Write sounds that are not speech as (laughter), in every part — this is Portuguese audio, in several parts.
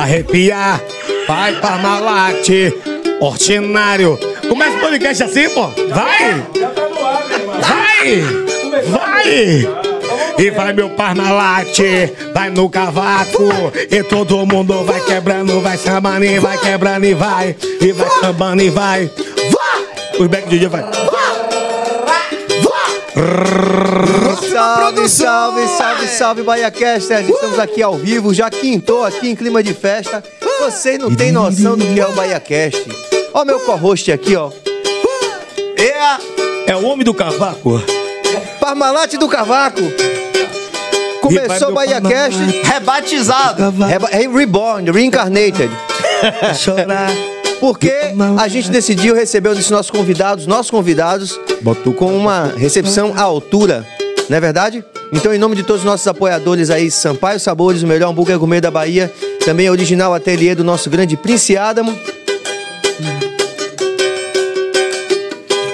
arrepiar. Vai Parmalat, ordinário. Começa o podcast assim, pô. Vai! Vai! Vai! E vai meu Parmalat, vai no cavaco. E todo mundo vai quebrando, vai sambando e vai quebrando e vai. E vai sambando e vai. Os back DJ vai. Salve, salve, salve, salve, BahiaCasters! Estamos aqui ao vivo, já quintou aqui em clima de festa. Você não tem noção do que é o BahiaCast. Ó meu co-host aqui, ó. É É o homem do cavaco. Parmalat do Cavaco. Começou o vai meu BahiaCast. Rebatizado. Reba- é Reborn, Reincarnated. (laughs) Chorar. Porque a gente decidiu receber os nossos convidados, nossos convidados, com uma recepção à altura, não é verdade? Então, em nome de todos os nossos apoiadores aí, Sampaio Sabores, o melhor hambúrguer gourmet da Bahia, também a original ateliê do nosso grande Prince Adamo.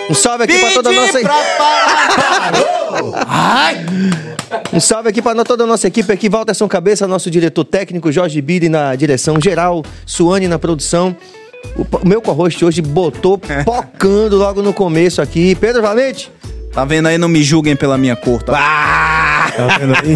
Um salve aqui para toda a nossa (laughs) Um salve aqui para toda a nossa equipe aqui, Walter São Cabeça, nosso diretor técnico, Jorge Biri na direção geral, Suane na produção. O, meu co-host hoje botou (laughs) pocando logo no começo aqui. Pedro Valente. Tá vendo aí? Não me julguem pela minha cor, tá? Tá vendo aí?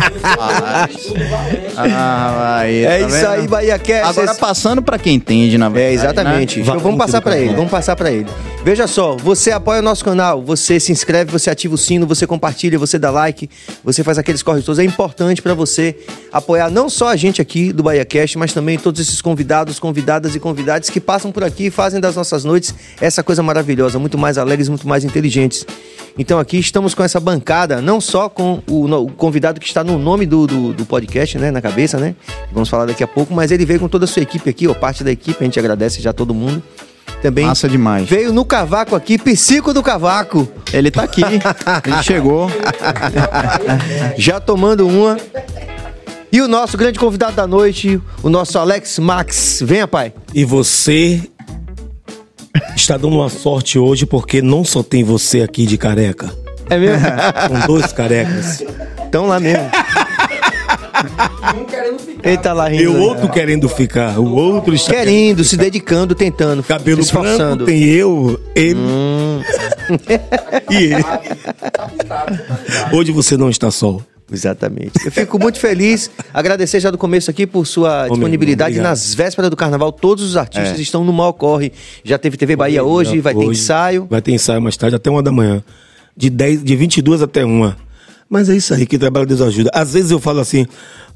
Ah, aí, É tá isso vendo? aí, Bahia Cast. Agora passando pra quem entende, na É, verdade. exatamente. né? Então, vamos passar para ele, vamos passar para ele. Veja só, você apoia o nosso canal, você se inscreve, você ativa o sino, você compartilha, você dá like, você faz aqueles corres todos. É importante para você apoiar não só a gente aqui do Bahia Cast, mas também todos esses convidados, convidadas e convidados que passam por aqui e fazem das nossas noites essa coisa maravilhosa, muito mais alegres, muito mais inteligentes. Então aqui estamos com essa bancada, não só com o, o convidado que está no nome do, do, do podcast, né, na cabeça, né? Vamos falar daqui a pouco, mas ele veio com toda a sua equipe aqui, ó, parte da equipe, a gente agradece já todo mundo. Também Massa demais. veio no cavaco aqui, psico do cavaco, Ele tá aqui. Ele (laughs) chegou. já tomando uma. E o nosso grande convidado da noite, o nosso Alex Max. Venha, pai. E você está dando uma sorte hoje porque não só tem você aqui de careca. É mesmo? São dois carecas. Estão lá mesmo. Ele tá lá E rindo. o né? outro querendo ficar. O outro está Querendo, se dedicando, tentando, Cabelo se esforçando. branco, tem eu, ele (laughs) e ele. Hoje você não está só. Exatamente. Eu fico muito feliz, agradecer já do começo aqui por sua meu disponibilidade. obrigado. Nas vésperas do carnaval, todos os artistas estão no mal corre. Já teve TV Bahia hoje, vai ter Hoje ensaio. Vai ter ensaio mais tarde, até uma da manhã. De, 10, de 22 até uma. Mas é isso aí que trabalho Deus ajuda. Às vezes eu falo assim,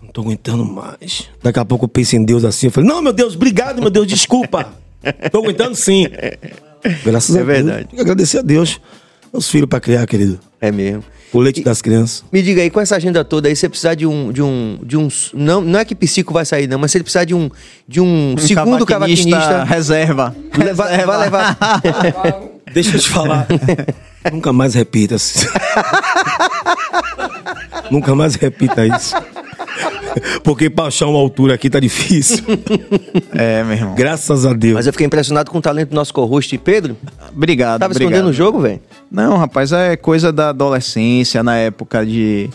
não tô aguentando mais. Daqui a pouco eu penso em Deus assim. Eu falo, não, meu Deus, obrigado, meu Deus, desculpa. (laughs) tô aguentando sim. Graças É a Deus. verdade. Tem que agradecer a Deus. Meus filhos pra criar, querido. É mesmo. O leite das crianças. Me diga aí, com essa agenda toda aí, você precisar de um. De um, de um não, não é que psico vai sair, não, mas ele precisar de um, de um, segundo cavaquinista. Reserva. leva- vai levar. (laughs) Deixa eu te falar. (laughs) Nunca mais repita. isso. (laughs) Nunca mais repita isso. Porque pra achar uma altura aqui tá difícil. É, meu irmão. Graças a Deus. Mas eu fiquei impressionado com o talento do nosso co-host Pedro. Obrigado. Tava obrigado. escondendo o jogo, velho? Não, rapaz, é coisa da adolescência, na época de.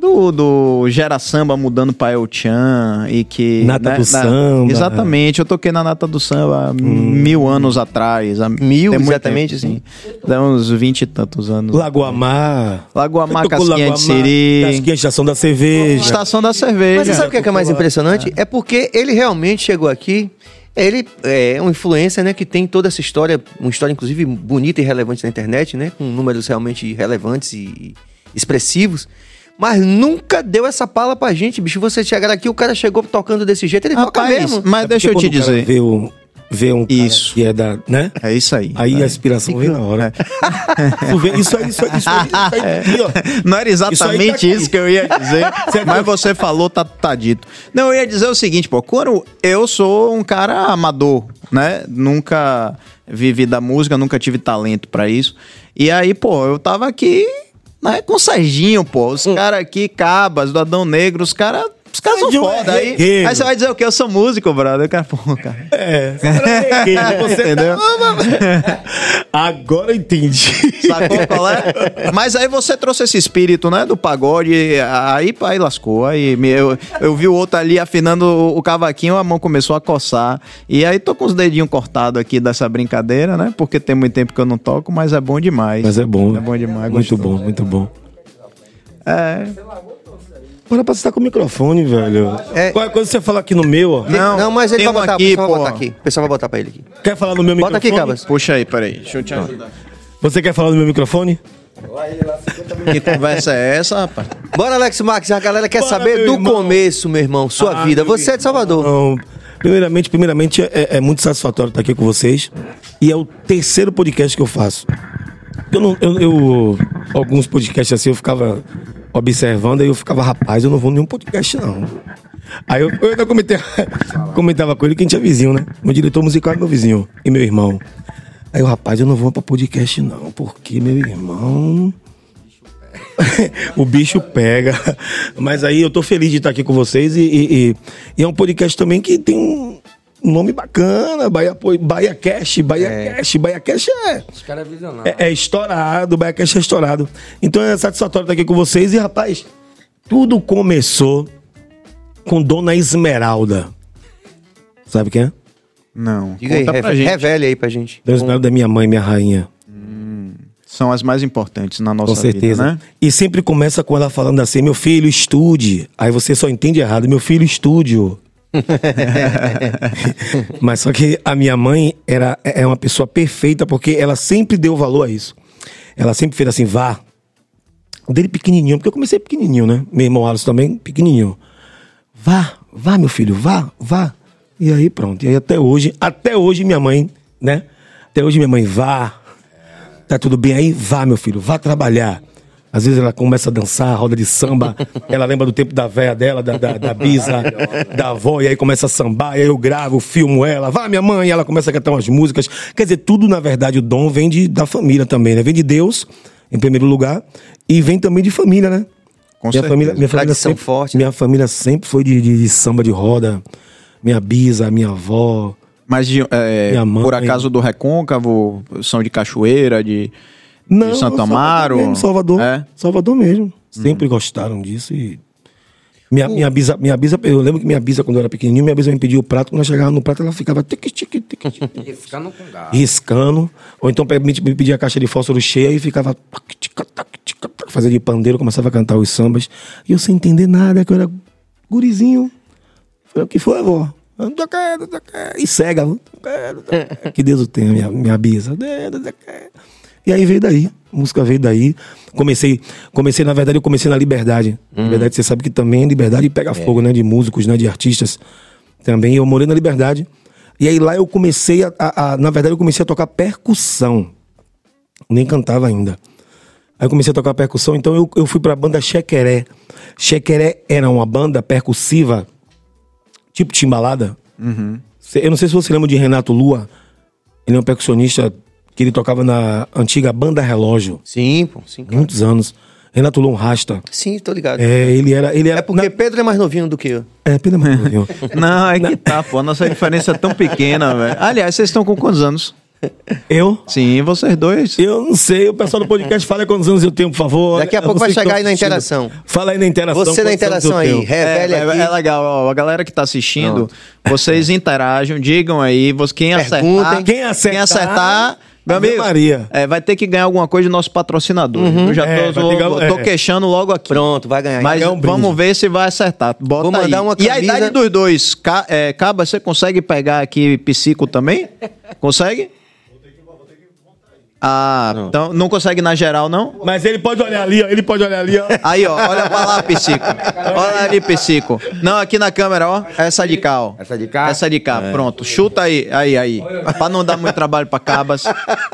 Do, do Gera Samba mudando pra El Chan e que. né, Nata do na- Samba. Exatamente, eu toquei na Nata do Samba há mil anos atrás. Mil, exatamente, tempo, sim. Dá uns vinte e tantos anos. Lagoamar. Lagoamar, Casquinha de Siri. Casquinha, Estação da Cerveja. Estação da cerveja. Mas você sabe o que é, que é mais impressionante? É porque ele realmente chegou aqui. Ele é um influencer, né, que tem toda essa história, uma história inclusive bonita e relevante na internet, né, com números realmente relevantes e expressivos. Mas nunca deu essa pala pra gente, bicho. Você chegar aqui, o cara chegou tocando desse jeito, ele toca mesmo. mas É deixa eu te dizer. Vê, o, vê um cara Isso. que é da. Né? É isso aí. Aí É. a inspiração vem na hora. (laughs) Vê, isso aí, isso aí, isso aí. Isso aqui, ó. Não era Isso aí exatamente tá isso, que eu ia dizer, (laughs) mas você falou, tá, tá dito. Não, eu ia dizer o seguinte, pô, quando eu sou um cara amador, né? Nunca vivi da música, nunca tive talento pra isso. E aí, pô, eu tava aqui, né, com o Serginho, pô, os caras aqui, Cabas, do Adão Negro, os caras caras são foda. Aí, aí você vai dizer o quê? Eu sou músico, brother. Eu quero, pô, cara. É, você (laughs) você Entendeu? tá- Agora eu entendi. Sacou qual é? (laughs) Mas aí você trouxe esse espírito, né, do pagode, aí, aí lascou. Aí eu, eu vi o outro ali afinando o cavaquinho, a mão começou a coçar. E aí tô com os dedinhos cortados aqui dessa brincadeira, né? Porque tem muito tempo que eu não toco, mas é bom demais. Mas é bom. É bom demais, Muito gostoso. bom, muito bom. É. Bora pra você estar com o microfone, velho. É. Qualquer coisa você fala aqui no meu, ó. Não, Não, mas ele vai botar, aqui, o pessoal vai botar aqui. O pessoal vai botar pra ele aqui. Quer falar no meu Bota microfone? aqui, Cabas. Puxa aí, peraí. Deixa eu te ajudar. Você quer falar no meu microfone? Que conversa é essa, rapaz? Bora, Alex Marques. A galera quer Bora, saber do irmão. começo, meu irmão. Sua Ah, vida. Você é de Salvador. Então, primeiramente, primeiramente é, é muito satisfatório estar aqui com vocês. E é o terceiro podcast que eu faço. Eu não, eu, eu- alguns podcasts assim eu ficava observando, aí eu ficava, rapaz, eu não vou nenhum podcast, não. Aí eu, eu ainda comentei, (laughs) comentava com ele que a gente é vizinho, né? Meu diretor musical é meu vizinho e meu irmão. Aí eu, rapaz, eu não vou pra podcast, não, porque meu irmão. (laughs) o bicho pega. Mas aí eu tô feliz de estar aqui com vocês e, e- e- e é um podcast também que tem um nome bacana, Bahia, Bahia Cash, Bahia Cash, Bahia Cash é, Os caras é visionário. é, é estourado, Bahia Cash é estourado. Então é satisfatório estar aqui com vocês e rapaz, tudo começou com Dona Esmeralda. Sabe quem é? Não. Diga aí, Conta pra reve- gente. revele aí pra gente. Dona Esmeralda é minha mãe, minha rainha. São as mais importantes na nossa Com certeza. vida, né? E sempre começa com ela falando assim: meu filho, estude. Aí você só entende errado: meu filho, estude. (laughs) Mas só que a minha mãe era, é uma pessoa perfeita porque ela sempre deu valor a isso. Ela sempre fez assim: vá. Dele pequenininho, porque eu comecei pequenininho, né? Meu irmão Alisson também, pequenininho. Vá, vá, meu filho, vá, vá. E aí pronto. E aí até hoje, até hoje minha mãe, né? Até hoje minha mãe, vá, Tá tudo bem aí? Vá, meu filho, vá trabalhar. Às vezes ela começa a dançar, roda de samba, (laughs) ela lembra do tempo da véia dela, da, da, da bisa, da avó, e aí começa a sambar, e aí eu gravo, filmo ela, vá minha mãe, e ela começa a cantar umas músicas. Quer dizer, tudo na verdade o dom vem de, da família também, né? Vem de Deus, em primeiro lugar, e vem também de família, né? Com minha certeza. família, minha família sempre, forte, né? Minha família sempre foi de, de- de samba de roda, minha bisa, minha avó. Mas de, é, Minha mãe. por acaso do Recôncavo, são de Cachoeira, de, Não, de Santo Salvador Amaro? mesmo, Salvador. É? Salvador mesmo. Sempre gostaram disso e. Minha, minha, bisa, minha bisa, eu lembro que minha bisa, quando eu era pequenininho, minha bisa me pedia o prato, quando ela chegava no prato, ela ficava tique, tique, E ficando com riscando. Ou então me, me pedia a caixa de fósforo cheia e ficava fazia de pandeiro, começava a cantar os sambas. E eu sem entender nada, que eu era gurizinho. Falei, o que foi, avó? Eu não quero, não quero. E cega. não quero, não quero. (laughs) Que Deus o tenha, minha, minha bisa. E aí veio daí. A música veio daí. Comecei, comecei, na verdade, eu comecei na Liberdade. Liberdade, você sabe que também Liberdade pega fogo, né? De músicos, né? De artistas. Também eu morei na Liberdade. E aí lá eu comecei a, a- a- Na verdade, eu comecei a tocar percussão. Nem cantava ainda. Aí eu comecei a tocar percussão, então eu, eu fui pra banda Chequeré. Chequeré era uma banda percussiva, tipo timbalada. Cê- Eu não sei se você lembra de Renato Lua. Ele é um percussionista que ele tocava na antiga banda Relógio. Sim, pô, sim. claro. Muitos anos. Renato Lua um rasta. Sim, tô ligado. É, É, ele era. Ele era porque Pedro é mais novinho do que eu. na- É, pena mais (laughs) novinho. Não, é que tá, pô. A nossa diferença é tão pequena, (laughs) velho. Aliás, vocês estão com quantos anos? Eu? Sim, vocês dois. Eu não sei, o pessoal do podcast fala quantos anos eu tenho, por favor. Daqui a pouco vai chegar aí na interação. Fala aí na interação. Você na interação aí, revele é, aqui. é legal, ó, a galera que tá assistindo, vocês interajam, digam aí, quem Perguntem. acertar, Quem acertar, acertar, meu amigo, Maria. é, vai ter que ganhar alguma coisa do nosso patrocinador. Eu já É, tô, ganhar- tô é. queixando logo aqui. Pronto, vai ganhar. Mas ganhar um vamos ver se vai acertar. Bota Vou mandar aí. uma E a camisa- idade dos dois? Ca, é, Caba, você consegue pegar aqui psico também? Consegue? Ah, então não consegue na geral, não? Mas ele pode olhar ali, ó. Ele pode olhar ali, ó. Aí, ó, olha pra lá, Psico. Olha ali, Psico. Não, aqui na câmera, ó. Essa de cá, ó. Essa de cá? Essa de cá, pronto. Chuta aí, aí, aí. Pra não dar muito trabalho pra cabas.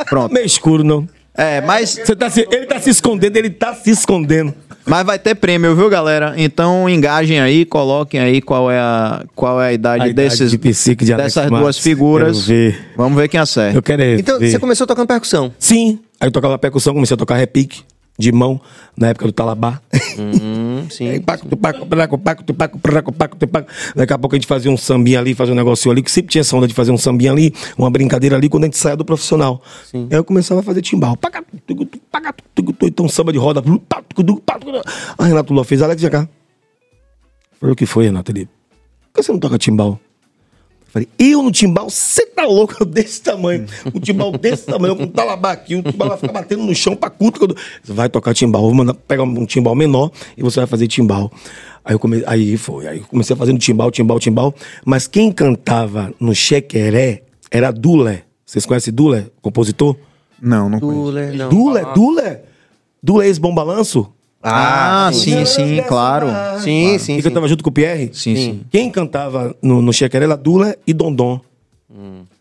Pronto. Meio escuro, não. É, mas, Você tá se, ele tá se escondendo, ele tá se escondendo. Mas vai ter prêmio, viu, galera? Então engajem aí, coloquem aí qual é a, qual é a idade, A idade desses, de Psico de Alex dessas Marques. duas figuras. Quero ver. Vamos ver quem acerta. Eu quero é Então, ver. você começou tocando percussão. Sim. Aí eu tocava percussão, comecei a tocar repique. De mão, na época do Talabá. (laughs) Hum, sim. Paco, praco, paco, praco, paco. Daqui a pouco a gente fazia um sambinha ali, fazia um negócio ali, que sempre tinha essa onda de fazer um sambinha ali, uma brincadeira ali, quando a gente saia do profissional. Aí eu começava a fazer timbal. Então samba de roda. Aí Renato Lula fez, Alex, já cá. Falei, o que foi, Renato? Ele, por que você não toca timbal? Falei, eu no timbal, você tá louco (laughs) Eu desse tamanho. Um timbal desse tamanho, com um talabá aqui, o timbal vai ficar batendo no chão pra culto. Quando... Você vai tocar timbal, vou mandar pegar um timbal menor e você vai fazer timbal. Aí eu come... aí foi, aí eu comecei fazendo timbal, timbal, timbal. Mas quem cantava no chequeré era Dulé. Vocês conhecem Dulé, compositor? Não, não conheço. Dulé, não. Dulé, Dulé? Dulé ex-bom balanço? Ah, sim, sim, claro. Sim, sim, Que sim. cantava junto com o Pierre? Sim, sim. Quem cantava no, no Chequeré era Dula e Dondon.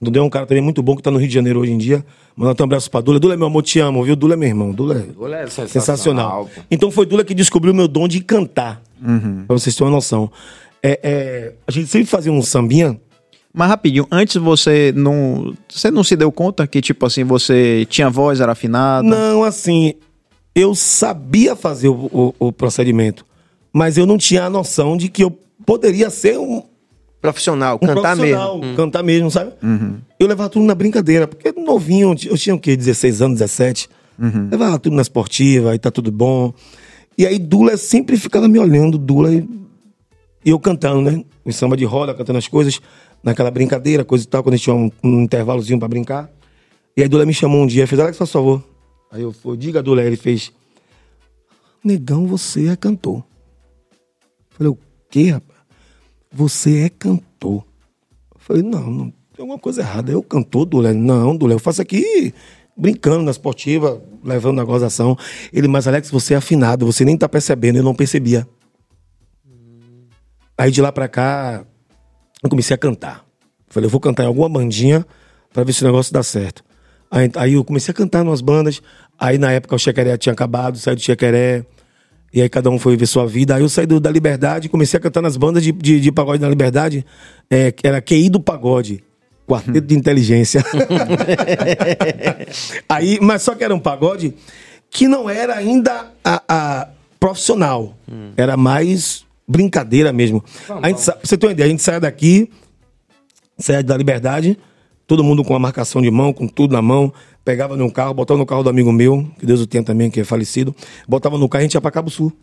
Dondon é um cara também muito bom que tá no Rio de Janeiro hoje em dia. Mandar um abraço pra Dula. Dula, meu amor, te amo, viu? Dula é meu irmão. Dula é Dula é sensacional, sensacional. Então foi Dula que descobriu o meu dom de cantar. Pra vocês terem uma noção. É, é, a gente sempre fazia um sambinha. Mas rapidinho, antes você não. Você não se deu conta que, tipo assim, você tinha voz, era afinada? Não, assim, eu sabia fazer o, o- o procedimento, mas eu não tinha a noção de que eu poderia ser um, Profissional, um cantar profissional, mesmo. Hum. cantar mesmo, sabe? Eu levava tudo na brincadeira, porque novinho, eu tinha o quê? 16 anos, 17. Levava tudo na esportiva, e tá tudo bom. E aí Dula sempre ficava me olhando, Dula, e, e eu cantando, né? O samba de roda, cantando as coisas, naquela brincadeira, coisa e tal, quando a gente tinha um, um intervalozinho pra brincar. E aí Dula me chamou um dia, fez, Alex, faz favor. Aí eu fui, diga Dula, Aí ele fez, negão, você é cantor. Eu falei, o quê, rapaz? Você é cantor. Eu falei, não, não tem alguma coisa errada. Eu cantor, Dulé? Não, Dulé, eu faço aqui brincando na esportiva, levando na gozação. Ele, mas Alex, você é afinado, você nem tá percebendo, eu não percebia. Aí de lá pra cá, eu comecei a cantar. Falei, eu vou cantar em alguma bandinha pra ver se o negócio dá certo. Aí, aí eu comecei a cantar umas bandas. Aí na época o Chequeré tinha acabado, saí do Chequeré. E aí cada um foi ver sua vida. Aí eu saí do, da Liberdade, comecei a cantar nas bandas de, de, de pagode da Liberdade. É, que era QI do Pagode. Quarteto de Inteligência. (laughs) aí, mas só que era um pagode que não era ainda a, a profissional. Era mais brincadeira mesmo. A gente, você ter uma ideia, a gente saia daqui, saia da Liberdade, todo mundo com a marcação de mão, com tudo na mão, pegava num carro, botava no carro do amigo meu, que Deus o tenha também, que é falecido, botava no carro e a gente ia pra Cabo Sul.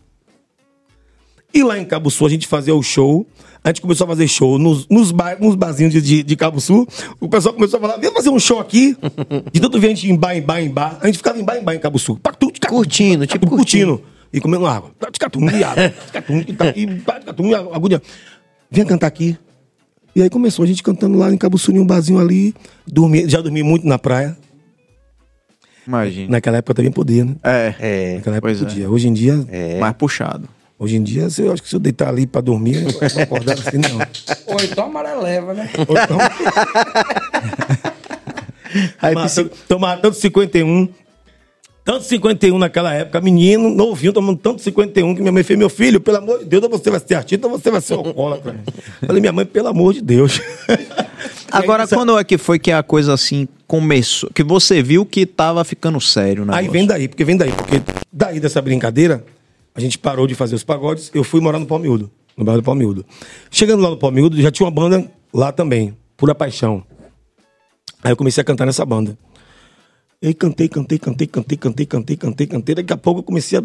E lá em Cabo Sul a gente fazia o show. A gente começou a fazer show nos, nos, bar, nos barzinhos de, de, de Cabo Sul. O pessoal começou a falar: vem fazer um show aqui. De tanto ver a gente em bar, em bar, em bar. A gente ficava em bar, em bar em Cabo Sul. Curtindo, tipo tchacu, curtindo. E comendo água. Tchacatum, e água. E tá- e tchacatum, e agulha. Vem cantar aqui. E aí começou a gente cantando lá em Cabo Sul, em um barzinho ali. Dormi, já dormi muito na praia. Imagina. Naquela época também podia, né? É, É. Naquela época Pois é. podia. Hoje em dia, mais puxado. hoje em dia, eu acho que se eu deitar ali pra dormir, eu vou acordar assim, não. Ou então amareleva, né? Ou então, (laughs) Aí, tomava tanto 51. Tanto 51 naquela época, menino, novinho, tomando tanto 51 que minha mãe fez, meu filho, pelo amor de Deus, ou você vai ser artista ou você vai ser alcoólatra. (laughs) Falei, minha mãe, pelo amor de Deus. (laughs) Agora, aí, essa- quando é que foi que a coisa assim começou? Que você viu que tava ficando sério, né? Aí vem daí, porque vem daí, porque daí dessa brincadeira, a gente parou de fazer os pagodes, eu fui morar no Palmiúdo, no bairro do Palmiúdo. Chegando lá no Palmiúdo, já tinha uma banda lá também, Pura Paixão. Aí eu comecei a cantar nessa banda. E aí cantei, cantei, cantei, cantei, cantei, cantei, cantei, cantei. Daqui a pouco eu comecei a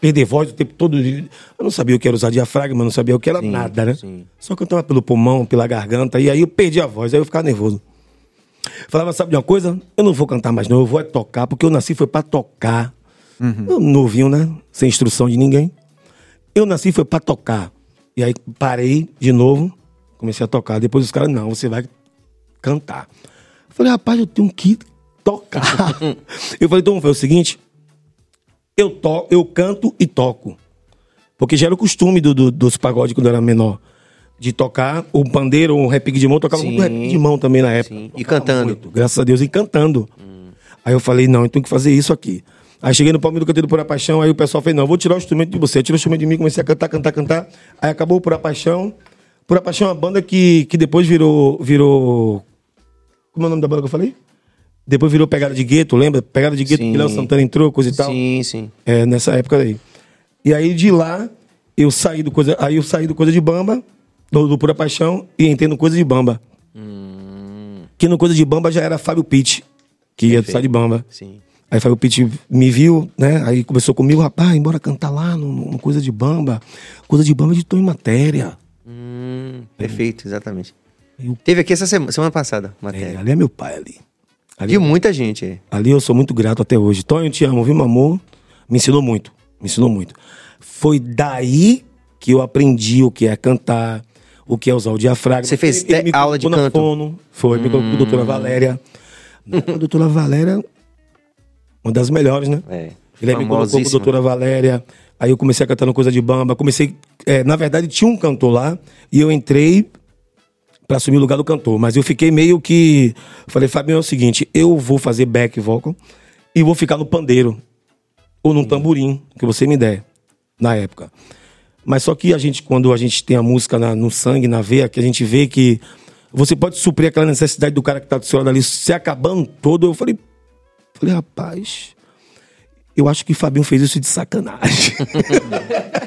perder voz o tempo todo. Eu não sabia o que era usar diafragma, não sabia o que era nada, né? Só cantava pelo pulmão, pela garganta, e aí eu perdi a voz, aí eu ficava nervoso. Falava, sabe de uma coisa? Eu não vou cantar mais, não. Eu vou é tocar, porque eu nasci foi pra tocar. Eu novinho, né? Sem instrução de ninguém. Eu nasci foi pra tocar. E aí parei de novo, comecei a tocar. Depois os caras, não, você vai cantar. Eu falei, rapaz, eu tenho que tocar. eu falei, então vamos fazer o seguinte: eu, to eu canto e toco. Porque já era o costume do, do- dos pagodes quando eu era menor. De tocar o pandeiro um repique de mão, eu tocava Sim. muito repique de mão também na época. Sim. E cantando. muito, graças a Deus, e cantando. Aí eu falei, não, eu tenho que fazer isso aqui. Aí cheguei no Palmeiras do Canteiro por a Paixão, aí o pessoal fez, não, eu vou tirar o instrumento de você. Tirou o instrumento de mim, comecei a cantar, cantar, cantar. Aí acabou o Por a Paixão. Por a Paixão é uma banda que, que depois virou, virou... Como é o nome da banda que eu falei? Depois virou Pegada de Gueto, lembra? Pegada de Gueto, que Léo Santana entrou, coisa e tal. Sim, sim. É, nessa época aí. E aí de lá, eu saí do coisa, aí eu saí do coisa de bamba, do, do Pura Paixão, e entrei no coisa de bamba. Que no coisa de bamba já era Fábio Pitt, que ia sair de bamba. Sim. Aí Fábio Pitt me viu, né? Aí começou comigo, rapaz, embora cantar lá no, no Coisa de Bamba. Coisa de Bamba de Tom em Matéria. Hum, perfeito, exatamente. Eu- Teve aqui essa semana, semana passada, É, matéria. ali é meu pai ali. Ali, De muita gente, é. ali eu sou muito grato até hoje. Tonho, eu te amo, viu, meu amor? Me ensinou muito. Me ensinou muito. Foi daí que eu aprendi o que é cantar, o que é usar o diafragma. Você fez Ele- ele aula de canto? Fono, foi, me colocou com a doutora Valéria. A doutora Valéria, uma das melhores, né? É. Ele me colocou com a doutora Valéria. Aí eu comecei a cantar no Coisa de Bamba. Comecei. é, na verdade, tinha um cantor lá e eu entrei pra assumir o lugar do cantor. Mas eu fiquei meio que. Falei, Fabinho, é o seguinte: eu vou fazer back vocal e vou ficar no pandeiro. Ou num tamborim, que você me der, na época. Mas só que a gente, quando a gente tem a música na- no sangue, na veia, que a gente vê que você pode suprir aquela necessidade do cara que tá do seu lado ali se acabando todo. Eu falei, falei, rapaz, eu acho que o Fabinho fez isso de sacanagem.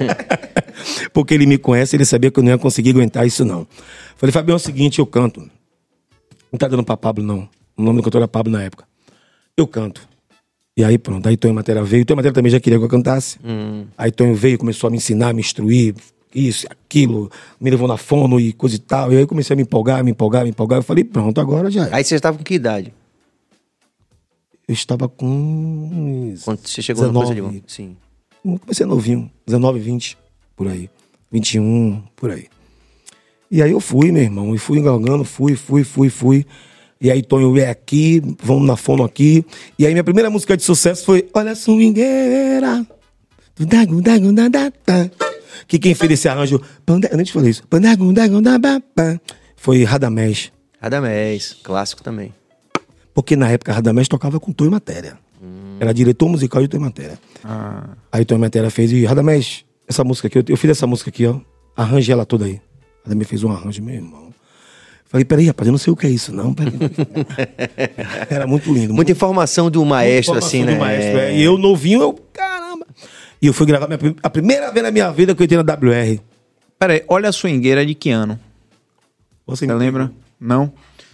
(laughs) Porque ele me conhece, ele sabia que eu não ia conseguir aguentar isso, não. Falei, Fabinho, é o seguinte, eu canto. Não tá dando pra Pablo, não. O nome do cantor era Pablo na época. Eu canto. E aí pronto, aí Tonho Matéria veio. Tonho Matéria também já queria que eu cantasse. Aí Tonho veio, começou a me ensinar, me instruir, isso, aquilo, me levou na fono e coisa e tal. E aí comecei a me empolgar, me empolgar, me empolgar. Eu falei, pronto, agora já é. Aí você estava com que idade? Eu estava com. Quando você chegou na coisa de 19. Sim. Comecei novinho, 19, 20, por aí. 21, por aí. E aí eu fui, meu irmão, e fui engalgando, fui, fui, fui, fui. E aí Tonho é aqui, vamos na fono aqui. E aí minha primeira música de sucesso foi Olha a swingueira. Que quem fez esse arranjo, eu nem te falei isso. Foi Radamés. Radamés, clássico também. Porque na época Radamés tocava com Tonho Matéria. Era diretor musical de Tonho Matéria. Aí Tonho Matéria fez, e Radamés, essa música aqui, eu, eu fiz essa música aqui, ó. Arranje ela toda aí. Radamés fez um arranjo, meu irmão. Falei, peraí, rapaz, eu não sei o que é isso, não. Peraí. (laughs) Era muito lindo. Muita informação do maestro, informação assim, né? do maestro, é. E eu novinho, eu, caramba. E eu fui gravar minha, a primeira vez na minha vida que eu entrei na WR. Peraí, olha a swingueira de que ano? Você Você lembra? Não?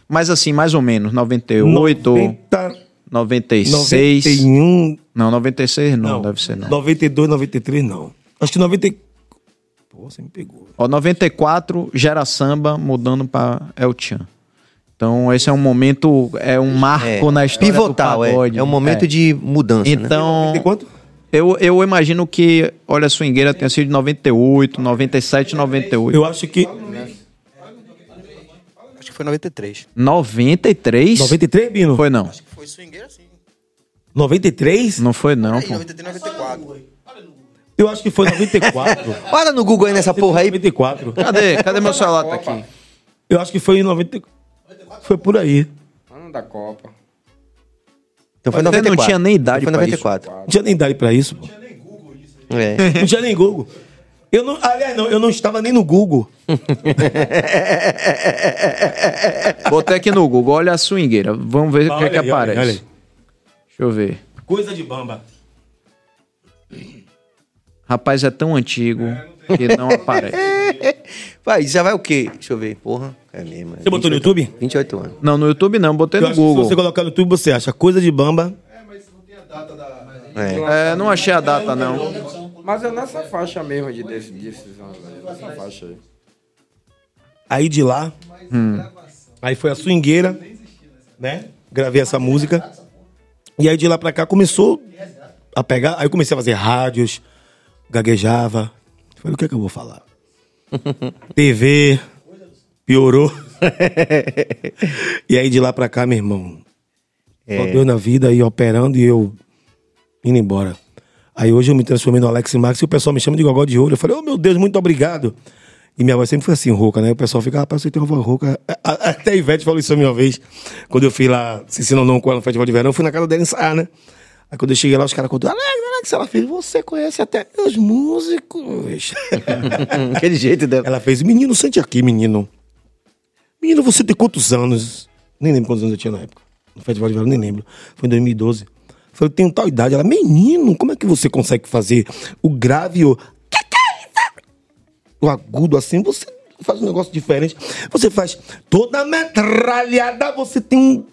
Mas assim, mais ou menos, 98, 90, 96. 91, Não, 96 não, não, deve ser não. 92, 93, não. Acho que 90. Pô, você me pegou. Ó, 94, Gera Samba mudando pra El Chan. Então, esse é um momento, é um marco É, na história pivotal, do é. pagode. É um momento É. de mudança, né? Então, quanto? eu, eu imagino que, olha, a swingueira tenha sido de 98, 97, 98. Eu acho que. Acho que foi 93. 93? 93, Bino? Foi não. Foi swingueira sim. 93? Não foi não, pô. 93, 94. Eu acho que foi 94. Olha no Google aí nessa porra aí. 94. Cadê? Cadê meu celular? Tá aqui. Eu acho que foi em 94. Foi por aí. Ano da Copa. Então foi Você não 94. tinha nem idade Foi pra 94. Não tinha nem idade pra isso, pô. É. Não tinha nem Google. Eu não, aliás, não, eu não estava nem no Google. (laughs) Botei aqui no Google, olha a swingueira. Vamos ver o que é que Olha aí, olha aparece. olha aí. Deixa eu ver. Coisa de bamba. Rapaz, é tão antigo que não aparece. (laughs) Vai, já vai o quê? Deixa eu ver. Porra, é mesmo. é Você botou no 28 YouTube? 28 anos. Não, no YouTube não, botei Eu no que se Google. você colocar no YouTube, você acha coisa de bamba. É. É, não achei a data não. Mas é nessa faixa mesmo de desse, aí. Nessa faixa aí. Aí de lá, aí foi a swingueira, né? Gravei essa música. E aí de lá pra cá começou a pegar. Aí eu comecei a fazer rádios, gaguejava. Falei, o que é que eu vou falar? (laughs) TV, piorou. (laughs) e aí de lá pra cá, meu irmão, só Deus na vida e operando e eu indo embora. Aí hoje eu me transformei no Alex Max e o pessoal me chama de gogó de ouro. Eu falei, oh meu Deus, muito obrigado. E minha voz sempre foi assim, rouca, né? O pessoal fica, rapaz, você tem uma voz rouca. Até a Ivete falou isso a minha vez. Quando eu fui lá, se ensinou não com ela no Festival de Verão, eu fui na casa dela ensaiar, né? Aí quando eu cheguei lá, os caras contaram, Alex, Alex, ela fez, você conhece até os músicos. (laughs) Aquele jeito dela. ela fez, menino, sente aqui, menino. Menino, você tem quantos anos? Nem lembro quantos anos eu tinha na época. no Festival de Verão, nem lembro. Foi em 2012. Falei, tenho tal idade. Ela, menino, como é que você consegue fazer o grave o. Que que é? O agudo assim, você faz um negócio diferente. Você faz toda metralhada, você tem um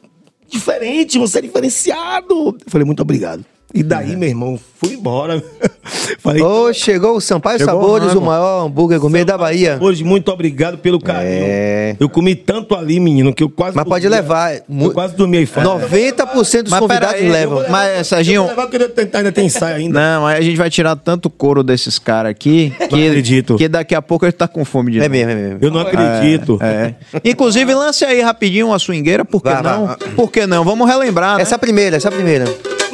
diferente, você é diferenciado. Eu falei, muito obrigado. E daí, meu irmão, fui embora. (laughs) Falei, Ô, chegou o Sampaio Chegou o Sabores, o rango. maior hambúrguer gourmet da Bahia. Hoje, muito obrigado pelo carinho. É. Eu comi tanto ali, menino, que eu quase. Mas pode dormia. levar. Eu mu- quase dormi aí fora. 90% dos Mas convidados peraí, levam. eu vou- Mas, Serginho- Eu vou levar eu tentar, ainda tem ensaio ainda. Não, aí a gente vai tirar tanto couro desses caras aqui que, acredito. que daqui a pouco ele tá com fome de É novo. mesmo, é mesmo. Eu não acredito. É. Inclusive, lance aí rapidinho uma swingueira, por que Vai, vai. não? Por que não? Vamos relembrar, né? Essa é a primeira, essa é a primeira.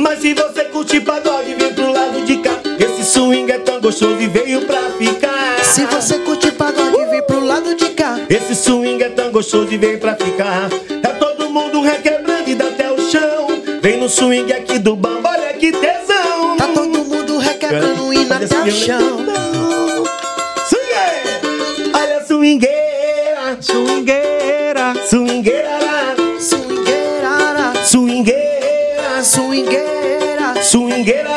Mas se você curte pagode, vem pro lado de cá. Esse swing é tão gostoso e veio pra ficar. Se você curte pagode, vem pro lado de cá. Esse swing é tão gostoso e veio pra ficar. Tá todo mundo requebrando e dá até o chão. Vem no swing aqui do bamba, olha que tesão. Tá todo mundo requebrando indo até o chão. Swingueira, olha a swingueira. Swingueira. Swingueira, Swingueira, swingueira, swingueira,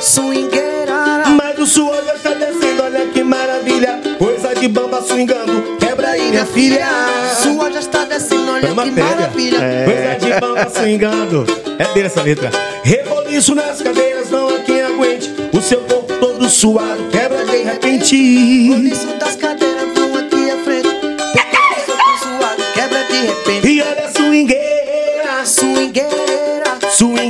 swingueira. swingueira. Mas o suor já está descendo, olha que maravilha. Coisa de bamba swingando, quebra aí, minha filha. Sua já está descendo, olha Uma que pega. maravilha. Coisa de bamba swingando. É dele essa letra. Reboliço nas cadeiras, não há quem aguente. O seu corpo todo suado, quebra de repente. Roliço das cadeiras, vão aqui à frente. Porque eu sou suado, quebra de repente. E olha a swingueira, Swingueira,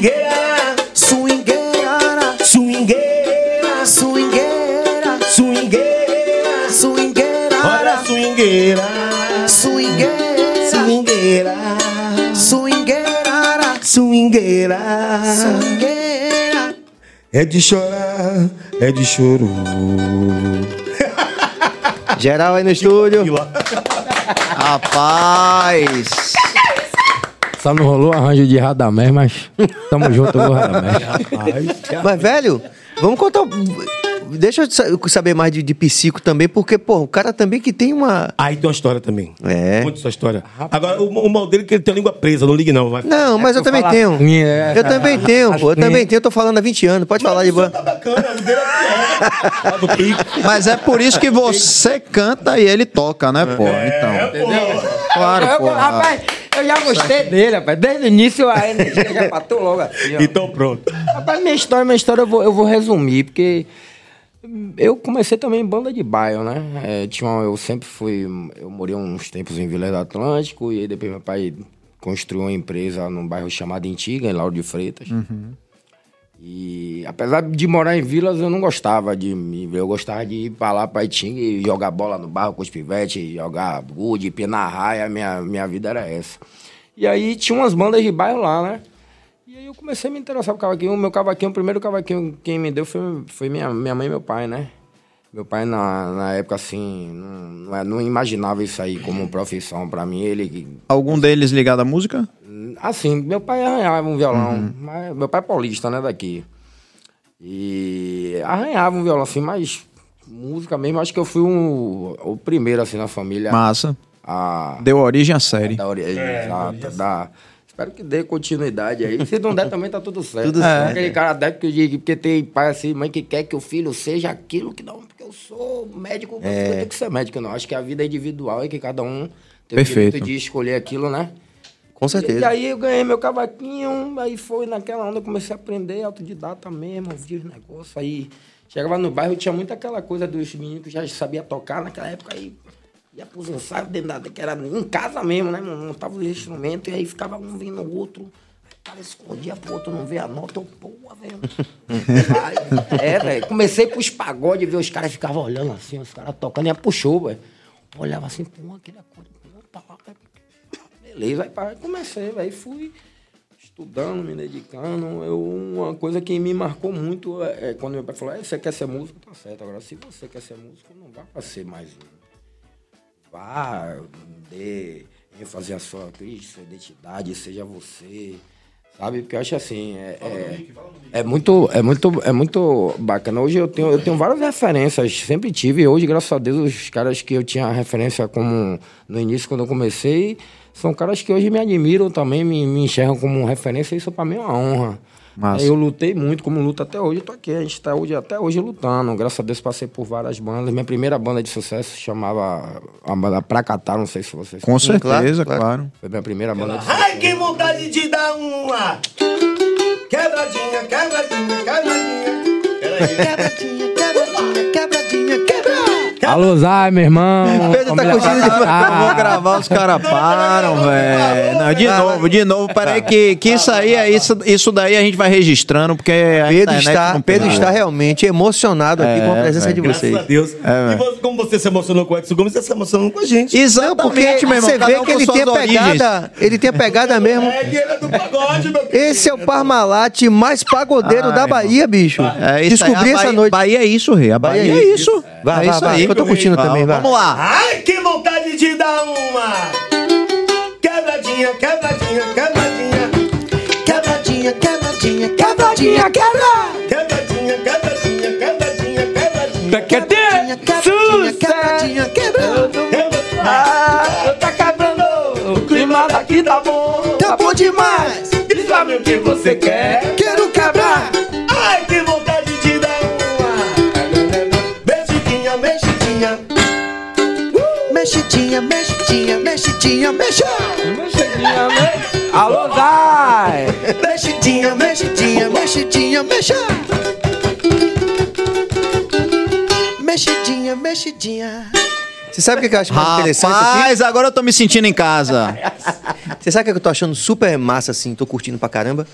swingueira, swingueira, swingueira, swingueira, swingueira. swingueira. Olha swingueira, Swingueira, swingueira, swingueira, swingueira. swingueira. É de chorar, é de choro. Geral aí no estúdio. (laughs) Rapaz. Só não rolou arranjo de Radamés, mas (laughs) tamo junto, viu, Radamés? Mas, velho, vamos contar. Deixa eu sa- saber mais de, de psico também, porque, pô, o cara também que tem uma. Aí tem uma história também. É. Muito sua história. Agora, o, o mal dele é que ele tem a língua presa, não ligue não. Vai. Não, mas eu também falar tenho. assim, é. Eu também tenho, pô. Eu também tenho, eu tô falando há 20 anos. Pode falar de boa. Tá bacana, o dele é pior. Mas é por isso que você canta e ele toca, né, pô? Então. Claro, Eu- pô. rapaz, eu já gostei dele, rapaz. Desde o início a energia já bateu logo assim, ó. Então pronto. Rapaz, minha história, minha história eu vou, eu vou resumir, porque eu comecei também em banda de bairro, né? É, tinha uma- eu sempre fui. Eu morei uns tempos em Vila do Atlântico, e aí depois meu pai construiu uma empresa num bairro chamado Antiga, em Lauro de Freitas. E apesar de morar em vilas, eu não gostava de Eu gostava de ir pra lá, pra Itinga e jogar bola no barro com os pivetes, jogar gude, pinar raia. Minha, minha vida era essa. E aí tinha umas bandas de bairro lá, né? E aí eu comecei a me interessar por cavaquinho. O meu cavaquinho, o primeiro cavaquinho quem me deu foi, foi minha, minha mãe e meu pai, né? Meu pai, na, na época, assim, não, não, é- imaginava isso aí como profissão pra mim. Ele, Algum deles ligado à música? Assim, meu pai arranhava um violão. Mas meu pai é paulista, né, daqui. E arranhava um violão assim, mas música mesmo, acho que eu fui um, o primeiro, assim, na família. Massa. A, Deu origem à série. da origem, exato, da- Espero que dê continuidade aí. Se não der, também tá tudo certo. Tudo É. certo. Aquele cara deve que eu digo, porque tem pai assim, mãe que quer que o filho seja aquilo que não, porque eu sou médico, É. eu tenho que ser médico, não. Acho que a vida é individual e que cada um tem Perfeito. o direito de escolher aquilo, né? Com E, certeza. aí eu ganhei meu cavaquinho, aí foi naquela onda, eu comecei a aprender autodidata mesmo, vi os negócios aí. Chegava no bairro, tinha muito aquela coisa dos meninos que já sabia tocar naquela época aí. Ia pros ensaios dentro da, que era em casa mesmo, né? Montava os instrumentos e aí ficava um vendo o outro. O cara escondia pro outro não ver a nota. Eu, porra, velho. (laughs) É, velho. Comecei pros pagodes, ver os caras ficavam olhando assim, os caras tocando, ia pro show, velho. Olhava assim, pô, aquele acorde, pô, tá lá, velho. Beleza, aí pá, comecei, aí fui estudando, me dedicando. Eu, uma coisa que me marcou muito é, é quando meu pai falou: "É, você quer ser músico, tá certo. Agora, se você quer ser músico, não vá para ser mais um. Vá, dê ênfase à sua sua identidade, seja você. Sabe? Porque eu acho assim, é, é, é muito, é muito, é muito bacana. Hoje eu tenho, eu tenho várias referências, sempre tive. Hoje, graças a Deus, os caras que eu tinha referência como no início, quando eu comecei, são caras que hoje me admiram também, me, me enxergam como referência, isso pra mim é uma honra. Massa. Eu lutei muito, como luto até hoje, eu tô aqui, a gente tá hoje, até hoje lutando. Graças a Deus passei por várias bandas. Minha primeira banda de sucesso chamava a banda Pracatar, não sei se vocês Com claro, certeza, claro. claro. Foi minha primeira banda de sucesso. Ai, que vontade de dar uma quebradinha, quebradinha, quebradinha. Quebradinha, quebradinha, quebradinha, quebra. Alô, Zay, meu irmão. (laughs) Pedro tá curtindo demais. Eu vou gravar, os caras param, velho. Não, de novo, de novo. Peraí, que, que isso aí, é isso, isso daí a gente vai registrando, porque a Pedro está, não Pedro está realmente emocionado aqui É, com a presença velho. de Graças vocês. a Deus. É, e como você se emocionou com o Edson Gomes, você se emocionou com a gente. Exatamente, Porque meu irmão. você vê um que ele tem a pegada, ele tem a pegada mesmo. É que ele é do pagode, meu querido. Esse é o Parmalat mais pagodeiro Ai, da. Bahia, bicho. É, isso aí, Descobri essa noite. Bahia é isso, Rei. A Bahia, é é isso. Vai, é vai, isso vai, tô curtindo também, vai. Vamos lá. Ai, que vontade de dar uma quebradinha, quebradinha, quebradinha. Quebradinha, quebradinha, quebradinha, quebra. Quebradinha, quebradinha, quebradinha, quebradinha. Quebradinha, quebradinha, quebradinha, quebra. Ah, tá quebrando. O clima daqui tá bom. Tá bom demais. E sabe o que você quer? Quero quebrar. Mexidinha, mexidinha, mexa. Alô, Zay. Mexidinha, mexidinha, mexidinha, mexa. Mexidinha, mexidinha. Você sabe o que que eu acho mais interessante aqui? Rapaz, agora eu tô me sentindo em casa. Você sabe o que eu tô achando super massa, assim, tô curtindo pra caramba?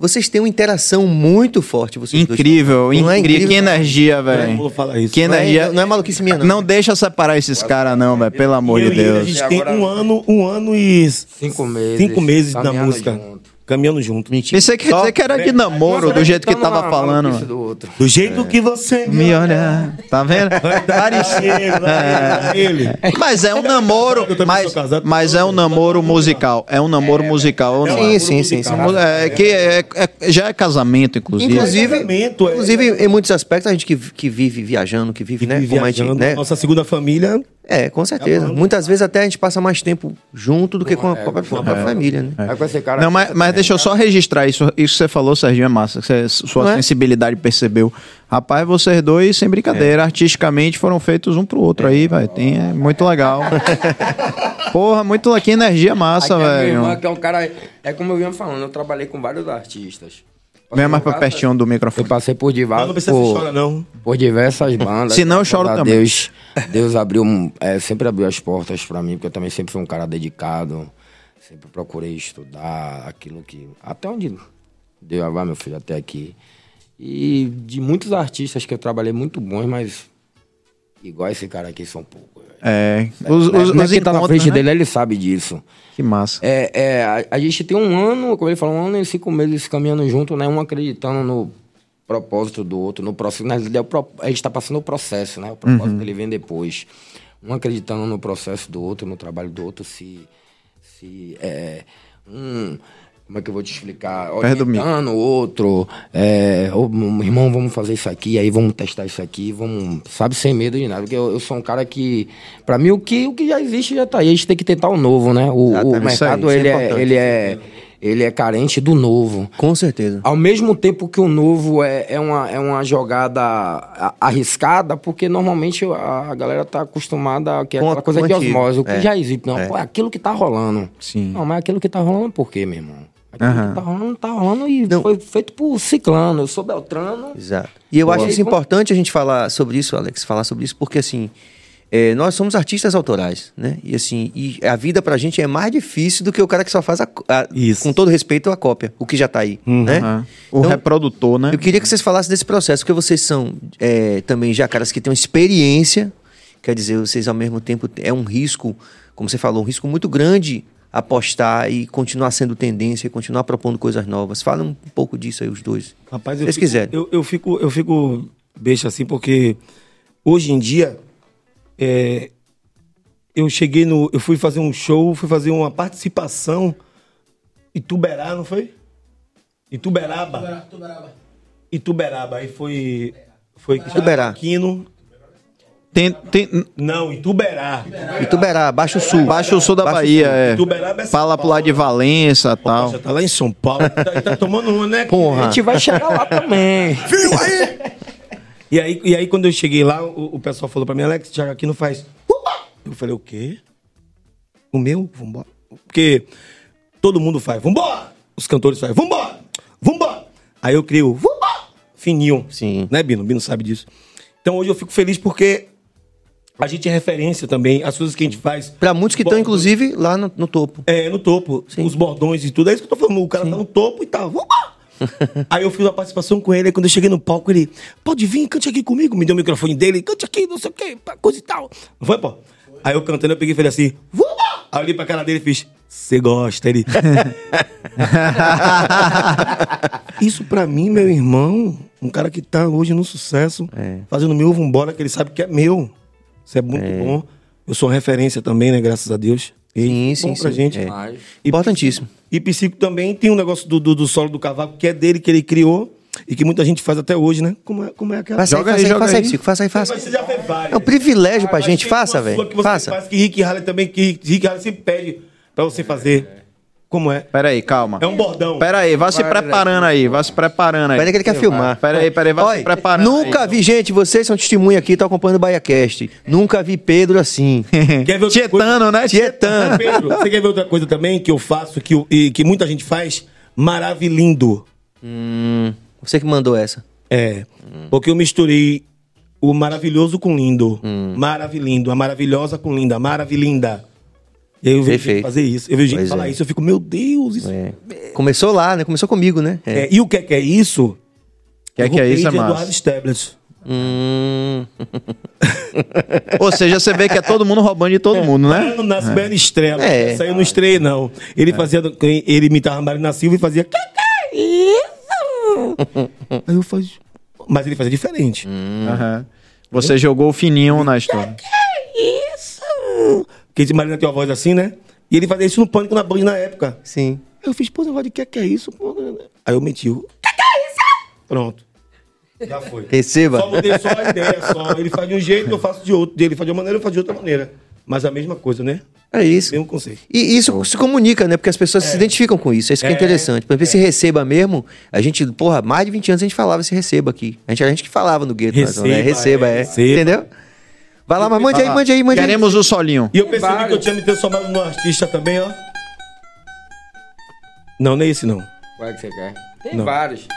Vocês têm uma interação muito forte, vocês dois. Incrível, é incrível. Que energia, Vou velho. falar isso. Que Não é, energia. não é maluquice minha, não. Não deixa separar esses caras, não, velho. Pelo amor Eu de ele, a Deus. gente tem um ano, um ano e Cinco meses. cinco meses na caminhando música. junto. Caminhando junto. Mentira. Pensei que, pensei que era de namoro, do jeito que Tá tava falando. do jeito que você Me olha, tá vendo? (laughs) Parecido. Ele. Mas é um namoro, Eu também mas, mas é um namoro musical. É um namoro musical. ou não é? Sim, sim, sim. É que é- é- já é casamento, inclusive. Inclusive, Casamento, é. inclusive, em muitos aspectos, a gente que, que vive viajando, que vive, né? A gente, viajando. né? Nossa segunda família. É, com certeza. Muitas vezes até a gente passa mais tempo junto do que com a própria, família, né? Aí com esse cara. Não, mas, mas deixa eu só registrar isso. Isso que você falou, Serginho, é massa. que você- sua Não é? sensibilidade percebeu. Rapaz, vocês dois, sem brincadeira, artisticamente foram feitos um pro outro aí, velho. Tem É muito legal. (laughs) Porra, muito que energia massa, Aqui é velho. que é um cara. É como eu vinha falando, eu trabalhei com vários artistas. Vem mais pra pertinho do várias- Eu microfone. passei por diversas. não precisa por, chorar, não. por diversas bandas. Se não, eu choro também. Deus, Deus abriu, é, sempre abriu as portas pra mim, porque eu também sempre fui um cara dedicado. Sempre procurei estudar aquilo que. Até onde Deus vai, meu filho, até aqui. E de muitos artistas que eu trabalhei muito bons, mas igual esse cara aqui são poucos. É. Os, Não é- os, é os que tá na frente né? dele, ele sabe disso. Que massa. É, é, a, a gente tem um ano, como ele falou, um ano e cinco meses caminhando junto, né? Um acreditando no propósito do outro, no processo. Na realidade, é a gente está passando o processo, né? O propósito dele vem depois. Um acreditando no processo do outro, no trabalho do outro, se. Se é, um, como é que eu vou te explicar? Orientando o outro. É, meu irmão, vamos fazer isso aqui, aí vamos testar isso aqui, vamos, sabe, sem medo de nada. Porque eu, eu sou um cara que, pra mim, o que, o que já existe já tá aí. A gente tem que tentar o novo, né? O, o mercado, é ele, é, ele, é, ele é carente do novo. Com certeza. Ao mesmo tempo que o novo é, é, uma, é uma jogada arriscada, porque normalmente a, galera tá acostumada a que é aquela coisa de osmose, o que É. já existe. Não, É. pô, é aquilo que tá rolando. Sim. Não, mas aquilo que tá rolando por quê, meu irmão? Que tá rolando, tá rolando e Não. foi feito por ciclano. Eu sou Beltrano. Exato. E eu Pô, acho isso importante a gente falar sobre isso, Alex, falar sobre isso, porque assim, é, nós somos artistas autorais, né? E assim, e a vida pra gente é mais difícil do que o cara que só faz a, a- Isso. com todo respeito a cópia, o que já tá aí, né? Aham. O Então, reprodutor, né? Eu queria que vocês falassem desse processo, porque vocês são é, também já caras que têm uma experiência, quer dizer, vocês ao mesmo tempo é um risco, como você falou, um risco muito grande apostar e continuar sendo tendência e continuar propondo coisas novas. Fala um pouco disso aí, os dois. Rapaz, Se eu vocês fico, quiserem. Eu, eu fico, eu fico besta assim, porque hoje em dia é, eu cheguei no. Eu fui fazer um show, fui fazer uma participação em Tuberá, não foi? Em Tuberaba. Ituberaba. Aí foi. Foi Ituberá. Aquino. Tem, tem, Não, Ituberá. Ituberá, Baixo Sul. Baixo Sul da Baixo Bahia, Sul. é. Ituberaba é São Fala pro lado de Valença e tal. Já tá lá em São Paulo. Tá, tá tomando uma, né? Porra. A gente vai chegar lá também. Viu aí? E aí, e aí quando eu cheguei lá, o, o pessoal falou pra mim, Alex, Thiago aqui não faz. Eu falei, o quê? O meu? Vambora. Porque todo mundo faz, vambora! Os cantores fazem, vambora! Vambora! Aí eu crio, vambora! Fininho. Sim. Né, Bino? Bino sabe disso. Então hoje eu fico feliz porque a gente é referência também, as coisas que a gente faz. Pra muitos que estão, inclusive, lá no, no topo. É, no topo. Os bordões e tudo. É isso que eu tô falando. O cara tá no topo e tá. Vambora! (laughs) aí eu fiz uma participação com ele. Aí quando eu cheguei no palco, ele, pode vir, cante aqui comigo. Me deu o microfone dele, cante aqui, não sei o quê, coisa e tal. Não foi, pô? Aí eu cantando, eu peguei e falei assim, vambora! Aí eu olhei pra cara dele e fiz, você gosta? Ele. (laughs) Isso pra mim, meu irmão, um cara que tá hoje no sucesso, fazendo meu vambora, que ele sabe que é meu. Isso é muito bom. Eu sou referência também, né? Graças a Deus. E Sim, bom sim, pra sim. gente. É. Importantíssimo. E Psico também tem um negócio do, do, do solo do cavaco que é dele, que ele criou e que muita gente faz até hoje, né? Como é, como é aquela. Faça aí, Joga faça aí, aí, joga faça aí, aí. Psico. Faça aí, faça. Você já fez várias. É um privilégio pra Mas gente. Faça, velho. Faça. Faz que Rick Harley também, que Rick Harley sempre pede pra você fazer. Como é? Pera aí, calma. É um bordão. Pera aí, vá se preparando aí, vá se preparando aí. Peraí que ele quer filmar. Pera aí, pera aí, vá se Olha, preparando nunca aí. vi, gente, vocês são testemunha aqui, estão acompanhando o BaiaCast. Nunca vi Pedro assim. (laughs) Quer ver outra Tietano, né? Tietano. Pedro, você quer ver outra coisa também que eu faço que, eu- e que muita gente faz? Maravilhindo. Hum, você que mandou essa. É. Porque eu misturei o maravilhoso com lindo. Maravilhindo. A maravilhosa com linda. Maravilhinda. E aí eu vejo gente fazer isso. Eu vejo gente Pois falar é. isso. Eu fico, meu Deus, isso. É. Começou lá, né? Começou comigo, né? É. É, e o que é que é isso? Que é que é Eu isso, é massa. Eduardo. Hum, (laughs) Ou seja, você vê que é todo mundo roubando de todo mundo, né? Não nasce bem estrela. É. Essa aí eu não estrei, não. Ele fazia. Ele imitava Marina Silva e fazia. "Que que é isso?" aí eu fazia. Mas ele fazia diferente. Aham. Você jogou o fininho na história. Isso! Porque Marina tem uma voz assim, né? E ele fazia isso no pânico na Band na época. sim. Aí eu fiz, pô, negócio de que que é isso? Pô, Aí eu meti o. Que que é isso? Pronto. Já foi. Receba. Só mudei só a ideia, só. Ele faz de um jeito, eu faço de outro. Ele faz de uma maneira, eu faço de outra maneira. Mas a mesma coisa, né? É isso. Mesmo conceito. E isso se comunica, né? Porque as pessoas se identificam com isso. É isso que é, É. interessante. Por exemplo, esse receba mesmo, a gente, porra, mais de 20 anos a gente falava esse receba aqui. A gente, a gente que falava no gueto. mas, né? Receba, Receba, é, é. receba. Entendeu? Vai lá, mas mande aí, mande aí, mande aí. Queremos o solinho. E eu percebi vários. que eu tinha me transformado num artista também, ó. Não, não é esse não. Qual é que você quer? Tem Não. vários.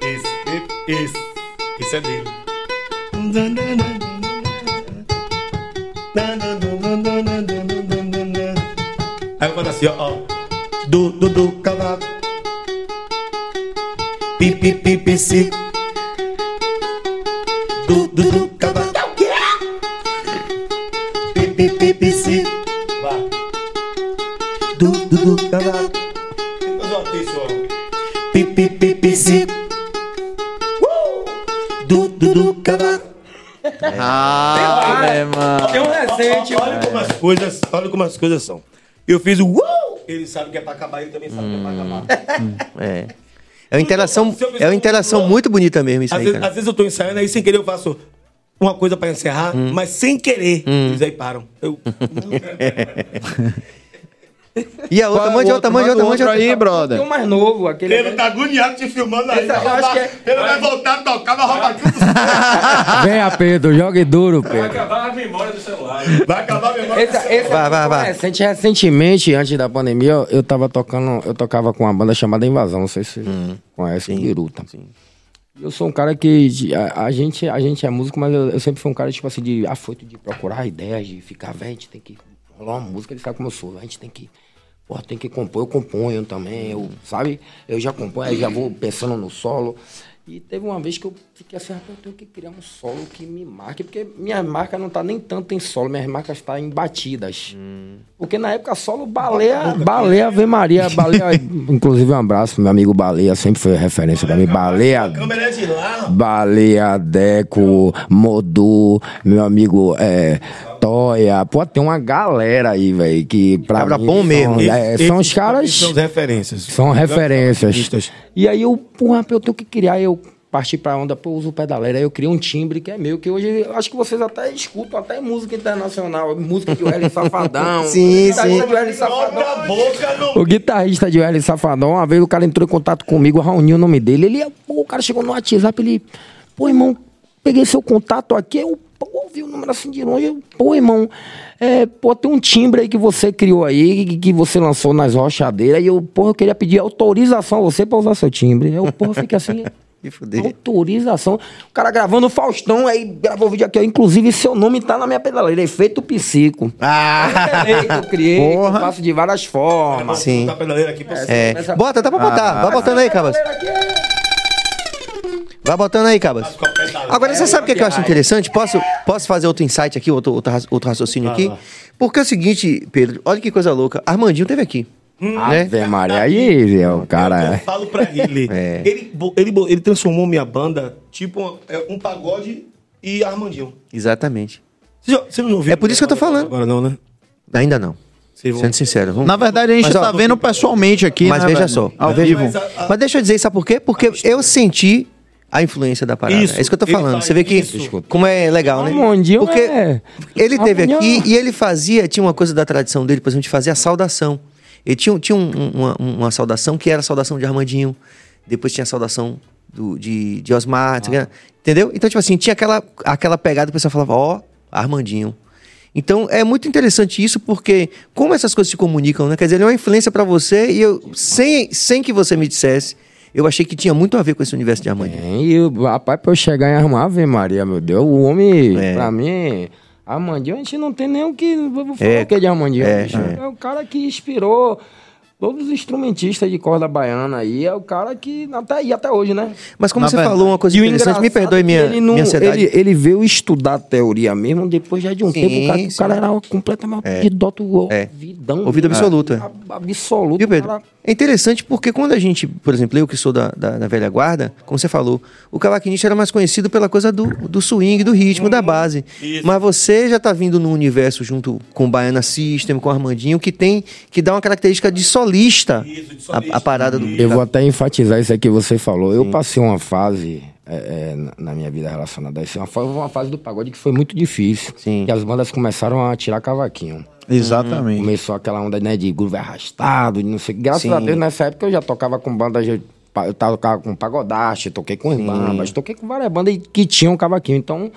Esse, esse. Esse é dele. Aí eu falo assim, ó, ó. Du, du, du, cavaco. Pi, pi, pi, si. Du, du, du, si. Vai. Du, du, du, pi, si. Du, du, du, cavaco. Ah, né, mano. Tem um recente. Olha como as coisas, olha como as coisas são. Eu fiz o uou, ele sabe que é pra acabar, ele também sabe que é pra acabar. É. É uma interação, é uma interação muito bonita mesmo isso Às aí, vezes, às vezes eu tô ensaiando, aí sem querer eu faço uma coisa pra encerrar, mas sem querer, eles aí param. Eu, (laughs) (laughs) E a outra, é mande outra, mande outra, mande outro outra. aí, Tem um brother. mais novo, aquele. ele tá agoniado te filmando aí. Esse eu acho que é- Ele vai voltar a tocar, vai roubar tudo. (laughs) Venha, Pedro, jogue duro, Pedro. acabar a memória do celular. Vai acabar a memória. Esse, esse Vai, é vai, vai. recente. Recentemente, antes da pandemia, eu, eu tava tocando, eu tocava com uma banda chamada Invasão, não sei se você conhece, o Biruta. Eu sou um cara que. A, a gente, a gente é músico, mas eu, eu sempre fui um cara, tipo assim, de afoito de procurar ideias, de ficar, velho, a gente tem que rolar uma música, ele sabe como eu sou, a gente tem que. Pô, tem que compor, eu componho também, eu, sabe? Eu já componho, aí já vou pensando no solo. E teve uma vez que eu fiquei assim, rapaz, eu tenho que criar um solo que me marque, porque minha marca não tá nem tanto em solo, minhas marcas tá em batidas. Porque na época solo baleia, baleia Ave Maria, baleia, (laughs) inclusive um abraço, meu amigo Baleia, sempre foi referência pra mim, Baleia, A câmera é de lá. Baleia, Deco, Modu, meu amigo é, Toya. Pô, tem uma galera aí, velho, que pra Cabra mim bom são, mesmo. é, são os caras... São as referências. São referências. E aí eu, porra, eu tenho que criar. Eu parti pra onda, pô, eu uso pedaleira. Aí eu criei um timbre que é meu, que hoje eu acho que vocês até escutam, até música internacional, música de Welly Safadão. (laughs) Sim, sim. de Welly Safadão. O guitarrista de Welly Safadão, uma vez o cara entrou em contato comigo, Raoni, o nome dele. Ele, pô, o cara chegou no WhatsApp, ele, pô, irmão, peguei seu contato aqui, eu pô, ouvi o número assim de longe, eu, pô, irmão, é, pô, tem um timbre aí que você criou aí, que, que você lançou nas rochadeiras, e eu, porra, eu queria pedir autorização a você pra usar seu timbre. Eu, porra, fiquei assim. Me fuder. Autorização. O cara gravando o Faustão, aí gravou o vídeo aqui, ó. Inclusive, seu nome tá na minha pedaleira. Efeito psico. Ah! É que eu criei, que eu faço de várias formas. Sim. Botar a pedaleira aqui pra você. É. Essa- Bota, dá pra botar. Vai botando aí, Cabas. Vai botando aí, Cabas. Agora, você sabe o que, é que eu acho interessante? Posso, posso fazer outro insight aqui, outro, outro, outro raciocínio aqui? Porque é o seguinte, Pedro, olha que coisa louca. Armandinho teve aqui. Né? Ave Maria, aí é o Eu cara. falo pra ele. (laughs) É. ele, ele, ele transformou minha banda tipo um, é, um pagode e Armandinho. Exatamente. Você, já, você não ouviu? É por isso que eu tô falando. Agora não, né? Ainda não. Vão- Sendo sincero. Vamos... Na verdade, a gente Mas, ó, tá vendo pessoalmente aqui. Mas né, veja velho? só. Ao Mas- vivo. mas a- Mas deixa eu dizer, sabe por quê? Porque eu senti a influência da parada. Isso, é isso que eu tô falando. Você vê que isso. como é legal, né? Armandinho Porque é- ele teve Armandinho- aqui e ele fazia, tinha uma coisa da tradição dele, por exemplo, de fazer a saudação. Ele tinha, tinha um- um- uma, uma saudação que era a saudação de Armandinho, depois tinha a saudação do- de, de Osmar, entendeu? Então, tipo assim, tinha aquela, aquela pegada, o pessoal falava, ó, Armandinho. Então, é muito interessante isso, porque como essas coisas se comunicam, né? Quer dizer, ele é uma influência pra você e eu, sem, sem que você me dissesse, eu achei que tinha muito a ver com esse universo de Armandinho. Tem, e o rapaz, pra eu chegar em Armar, Ave Maria, meu Deus, o homem, É. pra mim, Armandinho, a gente não tem nem o que. Vou falar É. o que de Armandinho. É, é. é o cara que inspirou todos os instrumentistas de corda baiana aí. É o cara que. Até, e até hoje, né? Mas como Na você verdade. falou uma coisa E interessante, me perdoe é minha, ele, não- minha ansiedade. ele, ele veio estudar teoria mesmo depois já de um Sim, tempo. O cara, o cara era completamente É. idoto, É. ouvidão. Ouvido absoluto, é. Absoluto. Viu, Pedro? cara- É interessante porque quando a gente, por exemplo, eu que sou da, da, da velha guarda, como você falou, o cavaquinista era mais conhecido pela coisa do, do swing, do ritmo, da base. isso. Mas você já tá vindo num universo junto com o Baiana System, com o Armandinho, que tem, que dá uma característica de solista, Isso, de a- solista. A, parada do... Eu vou até enfatizar isso aqui que você falou. Eu passei uma fase é, é, na- minha vida relacionada a isso. Uma, fa- uma fase do pagode que foi muito difícil. Sim. Que as bandas começaram a tirar cavaquinho. Exatamente. Começou aquela onda né, de groove arrastado, de não sei o que. Graças Sim. a Deus, nessa época eu já tocava com bandas. de- Eu tocava com pagodaste, toquei com bambas, toquei com várias bandas que tinham cavaquinho. Então,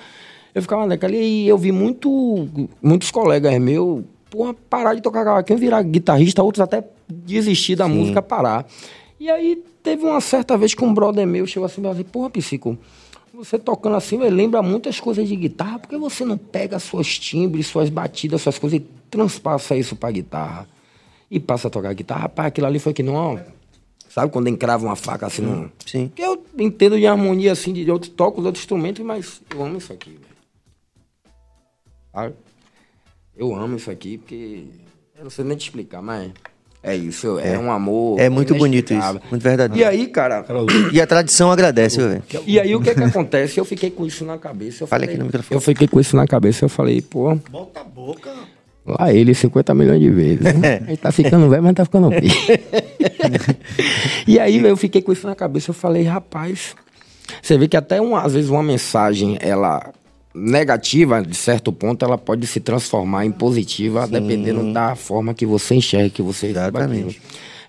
eu ficava naquela e eu vi muito, muitos colegas meus porra, parar de tocar cavaquinho, virar guitarrista, outros até desistir da música, parar. E aí teve uma certa vez que um brother meu chegou assim e falou assim, porra, Psico, você tocando assim, velho, lembra muitas coisas de guitarra, por que você não pega suas timbres, suas batidas, suas coisas e transpassa isso pra guitarra? E passa a tocar guitarra. Rapaz, aquilo ali foi que não, ó, sabe quando encrava uma faca assim, não... Sim. Eu entendo de harmonia assim, de outros toco os outros instrumentos, mas eu amo isso aqui, velho. Sabe? Eu amo isso aqui porque eu não sei nem te explicar, mas é isso, é, um amor. É muito bonito isso, muito verdadeiro. E aí, cara, E a tradição agradece, velho. e aí o que que acontece? Eu fiquei com isso na cabeça. Eu Fale falei, aqui no microfone. Eu fiquei com isso na cabeça, eu falei, pô, Bota a boca. lá ele 50 milhões de vezes. né? (laughs) Ele tá ficando velho, mas tá ficando bem. (laughs) e aí eu fiquei com isso na cabeça, eu falei, rapaz, você vê que até uma, às vezes uma mensagem, ela negativa, de certo ponto, ela pode se transformar em positiva, dependendo da forma que você enxerga, que você Exatamente.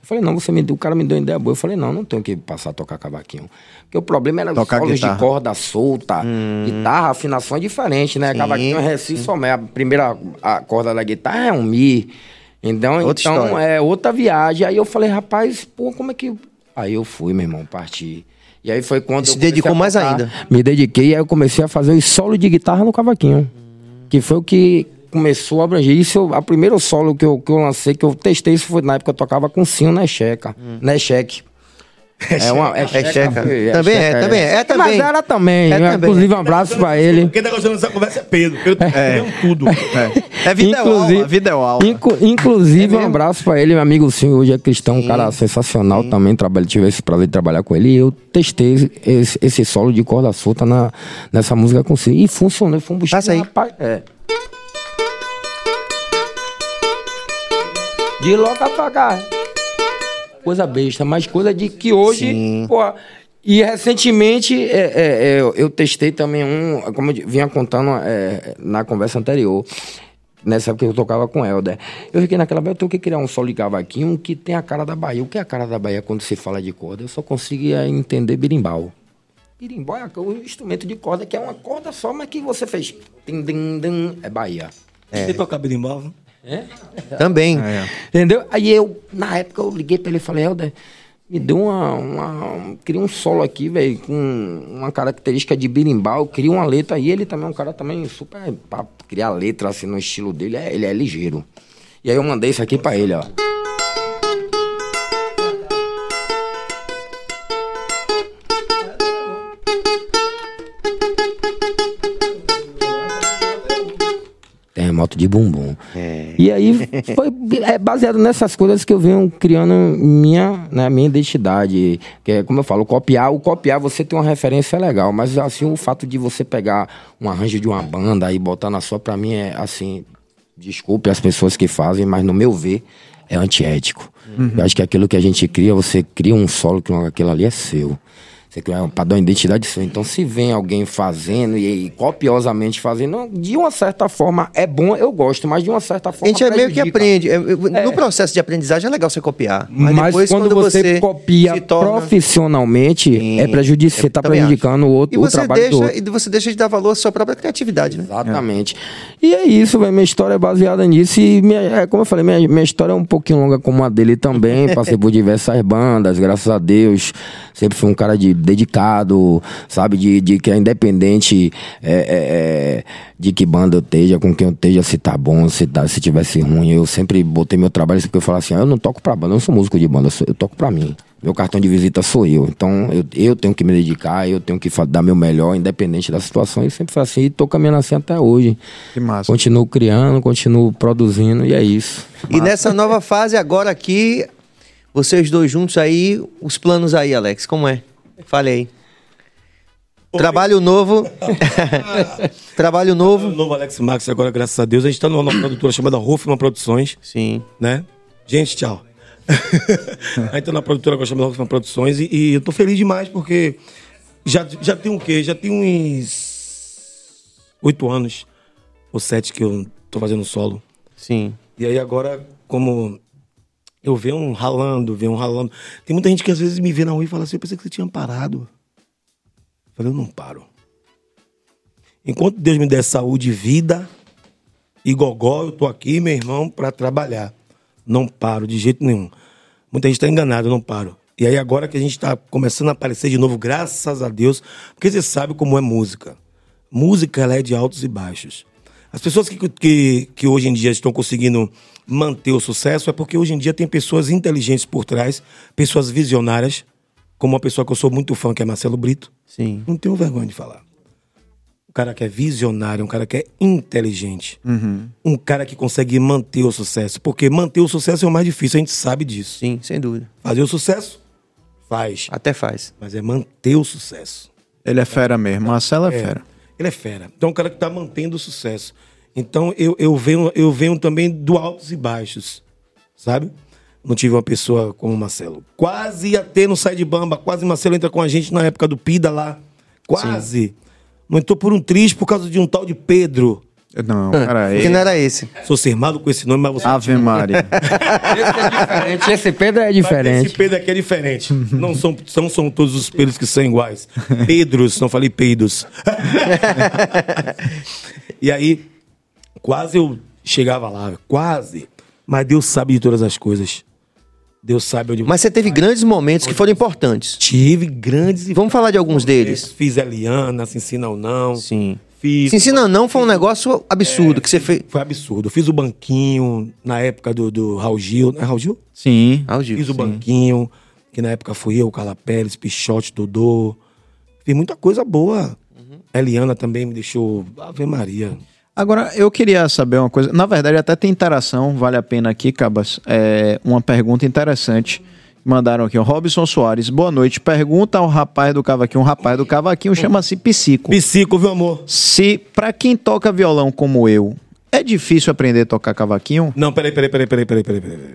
Eu falei, não, você me deu, o cara me deu uma ideia boa. Eu falei, não, não tenho que passar a tocar cavaquinho. Porque o problema era Tocar solos guitarra. de corda solta. Guitarra, afinação é diferente, né? Cavaquinho é reci só A primeira a corda da guitarra é um mi. Então, Outra então história. é outra viagem. Aí eu falei, rapaz, pô, como é que. Aí eu fui, meu irmão, parti. E aí foi quando. Se dedicou mais ainda. Me dediquei e aí eu comecei a fazer os solos de guitarra no cavaquinho. Que foi o que começou a abranger. Isso, eu- a primeiro solo que eu, que eu lancei, que eu testei, isso foi na época que eu tocava com Sim na checa. Né, cheque. É uma é checa. checa. foi, Também é, também é, é também. Mas era também. É também. Inclusive, um abraço pra ele. Quem tá gostando dessa conversa é Pedro. Pedro entendendo tudo. É, é vida aula, vida aula. Inclu- inclusive, um abraço pra ele, meu amigo Sim, hoje é cristão, um cara sensacional também. Trabalho, tive esse prazer de trabalhar com ele. E eu testei esse, esse solo de corda solta na, nessa música com Sim. E funcionou, foi um buscar. Passa aí. Rapaz, é. De loca pra cá. Coisa besta, mas coisa de que hoje, Sim. pô, E recentemente é, é, é, eu- testei também um, como eu vinha contando é, na conversa anterior, nessa época que eu tocava com o Helder. Eu fiquei naquela eu tenho que criar um solo de cavaquinho que tem a cara da Bahia. O que é a cara da Bahia quando se fala de corda? Eu só conseguia entender birimbau. Birimbau é o instrumento de corda que é uma corda só, mas que você fez. É Bahia. Você toca berimbau? É? Também. Entendeu? Aí eu, na época, eu liguei pra ele e falei, Helder, me deu uma. uma queria um solo aqui, velho, com uma característica de birimbau, eu queria uma letra. E ele também é um cara também super. pra criar letra assim no estilo dele, é- ele é ligeiro. E aí eu mandei isso aqui pra ele, ó. Terremoto de bumbum. E aí foi é, baseado nessas coisas que eu venho criando minha, né, minha identidade. Que é, como eu falo, copiar, o copiar você tem uma referência legal, mas assim, o fato de você pegar um arranjo de uma banda e botar na sua, pra mim é assim, desculpe as pessoas que fazem, mas no meu ver é antiético. Eu acho que aquilo que a gente cria, você cria um solo que aquilo ali é seu. Você cria um padrão de identidade seu. Então, se vem alguém fazendo e, e copiosamente fazendo, de uma certa forma é bom, eu gosto, mas de uma certa A forma. gente é meio que aprende. É, é, No processo de aprendizagem é legal você copiar. Mas, Mas, depois, quando, você, copia torna- profissionalmente, Sim, é prejudici você está prejudicando o acho. outro E o você, trabalho do outro. deixa, e você deixa de dar valor à sua própria criatividade, né? Exatamente. E é isso, velho. Minha história é baseada nisso. E, minha, é, como eu falei, minha, minha história é um pouquinho longa como a dele também. Passei por diversas bandas, graças a Deus. Sempre fui um cara de, dedicado, sabe? De, de que é independente é, é, é, de que banda eu esteja, com quem eu esteja, se tá bom, se, tá, se tivesse ruim. Eu sempre botei meu trabalho, porque eu falo assim, ah, eu não toco pra banda, eu não sou músico de banda, eu, sou- eu toco pra mim. Meu cartão de visita sou eu. Então eu, eu tenho que me dedicar, eu tenho que dar meu melhor, independente da situação. E sempre foi assim, e tô caminhando assim até hoje. Que massa. Continuo criando, continuo produzindo, e é isso. E nessa nova fase agora aqui, vocês dois juntos aí, os planos aí, Alex, como é? Fale aí. (laughs) (laughs) Trabalho novo. Trabalho O novo. novo Alex Max agora, graças a Deus. A gente tá numa produtora chamada Hoffman Produções, Sim. né? Gente, tchau. (laughs) a gente tá numa produtora agora chamada Hoffman Produções e, e eu tô feliz demais porque já, já tem o quê? Já tem uns oito anos ou sete que eu tô fazendo solo. Sim. E aí agora, como eu venho ralando, venho ralando. Tem muita gente que às vezes me vê na rua e fala assim, eu pensei que você tinha parado. Eu falei, eu não paro. Enquanto Deus me der saúde e vida e gogó, eu tô aqui, meu irmão, para trabalhar. Não paro de jeito nenhum. Muita gente tá enganada, eu não paro. E aí agora que a gente tá começando a aparecer de novo, graças a Deus, porque você sabe como é música. Música, ela é de altos e baixos. As pessoas que, que, que hoje em dia estão conseguindo manter o sucesso é porque hoje em dia tem pessoas inteligentes por trás, pessoas visionárias, como uma pessoa que eu sou muito fã, que é Marcelo Brito. Sim. Não tenho vergonha de falar. Um cara que é visionário, um cara que é inteligente. Um cara que consegue manter o sucesso. Porque manter o sucesso é o mais difícil, a gente sabe disso. Sim, sem dúvida. Fazer o sucesso? Faz. Até faz. Mas é manter o sucesso. Ele é fera mesmo. Marcelo é, fera. Ele é fera. Então é um cara que está mantendo o sucesso. Então eu, eu, venho, eu venho também do altos e baixos. Sabe? Não tive uma pessoa como o Marcelo. Quase ia ter no Sai de Bamba. Quase o Marcelo entra com a gente na época do Pida lá. Quase. Não entrou por um triste por causa de um tal de Pedro. Não, cara, Porque é. não era esse. Sou sermado com esse nome, mas você. Ave Maria. (laughs) Esse é diferente, esse Pedro é Mas diferente. Esse Pedro aqui é diferente. Não são, não são todos os Pedros que são iguais. Pedros, não falei peidos. (laughs) e aí, quase eu chegava lá, quase. Mas Deus sabe de todas as coisas. Deus sabe onde Mas você teve grandes momentos que foram importantes. tive grandes e Vamos falar de alguns deles. Fiz Eliana, se ensina ou não. Sim. Fiz. Se ensina não foi um negócio absurdo que você fez. Foi absurdo. Fiz o banquinho na época do, do Raul Gil. Não é Raul Gil? Sim. O Gil, Fiz o sim. banquinho, que na época fui eu, Carla Pérez, Pichote, Dodô. Fiz muita coisa boa. Eliana também me deixou. Ave Maria. Agora, eu queria saber uma coisa. Na verdade, até tem interação, vale a pena aqui, Cabas. É uma pergunta interessante. Mandaram aqui, o Robson Soares. Boa noite. Pergunta ao rapaz do cavaquinho. O rapaz do cavaquinho chama-se Psico. Psico, viu, amor? Se, pra quem toca violão como eu, é difícil aprender a tocar cavaquinho? Não, peraí, peraí, peraí, peraí, peraí, peraí, peraí.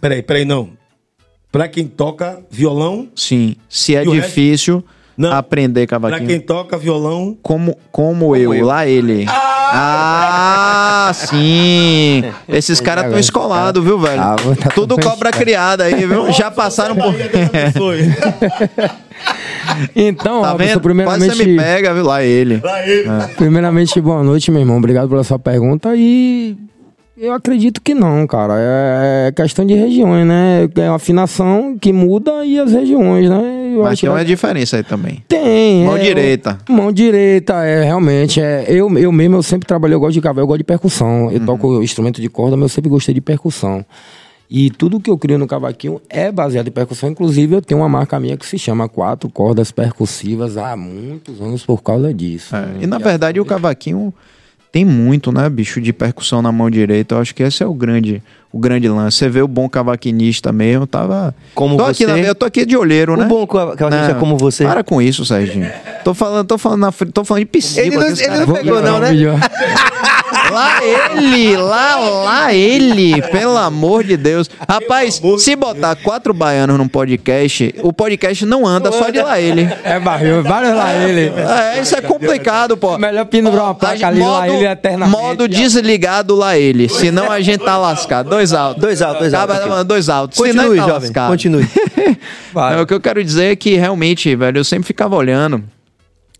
Peraí, peraí, não. Pra quem toca violão, Sim. Se é difícil Não. aprender pra cavaquinho. quem toca violão, Como, como, eu, lá ele. Ah, sim. Esses caras estão escolados, viu, velho? Ah, tá Tudo cobra criada aí, viu? Já passaram por. (laughs) Então, Tá Robson, vendo? Quase primeiramente, você me pega, viu? Lá ele. Lá ele. primeiramente, boa noite, meu irmão. Obrigado pela sua pergunta. E eu acredito que não, cara. É questão de regiões, né? É uma afinação que muda e as regiões, né? Mas tem uma diferença aí também. Tem. Mão é, direita. mão direita, é, realmente. É, eu, eu mesmo, eu sempre trabalhei, eu gosto de cavalo, eu gosto de percussão. Uhum. Eu toco instrumento de corda, mas eu sempre gostei de percussão. E tudo que eu crio no cavaquinho é baseado em percussão. Inclusive, eu tenho uma marca minha que se chama Quatro Cordas Percussivas há muitos anos por causa disso. É, E na verdade o cavaquinho tem muito, né, bicho, de percussão na mão direita. Eu acho que esse é o grande, o grande lance. Você vê o bom cavaquinista mesmo, tava. Como tô Aqui você. na- eu tô aqui de olheiro, O né? bom cavaquinista Não, como você. Para com isso, Serginho. Tô falando, tô falando na frente, tô falando de psico Ele não- aqui, ele não pegou, não, né? Lá ele, lá, lá ele, pelo amor de Deus. Rapaz, se botar quatro baianos num podcast, o podcast não anda só de lá ele. É barril, vários lá ele. É, isso é complicado, pô. Melhor pendurar uma placa ali, lá ele eternamente. modo desligado lá ele. Senão a gente tá lascado. Dois altos. Dois altos, dois altos Acaba- aqui. Dois altos. Senão Continue, tá jovem. lascado. Continue. (laughs) É, o que eu quero dizer é que realmente, velho, eu sempre ficava olhando.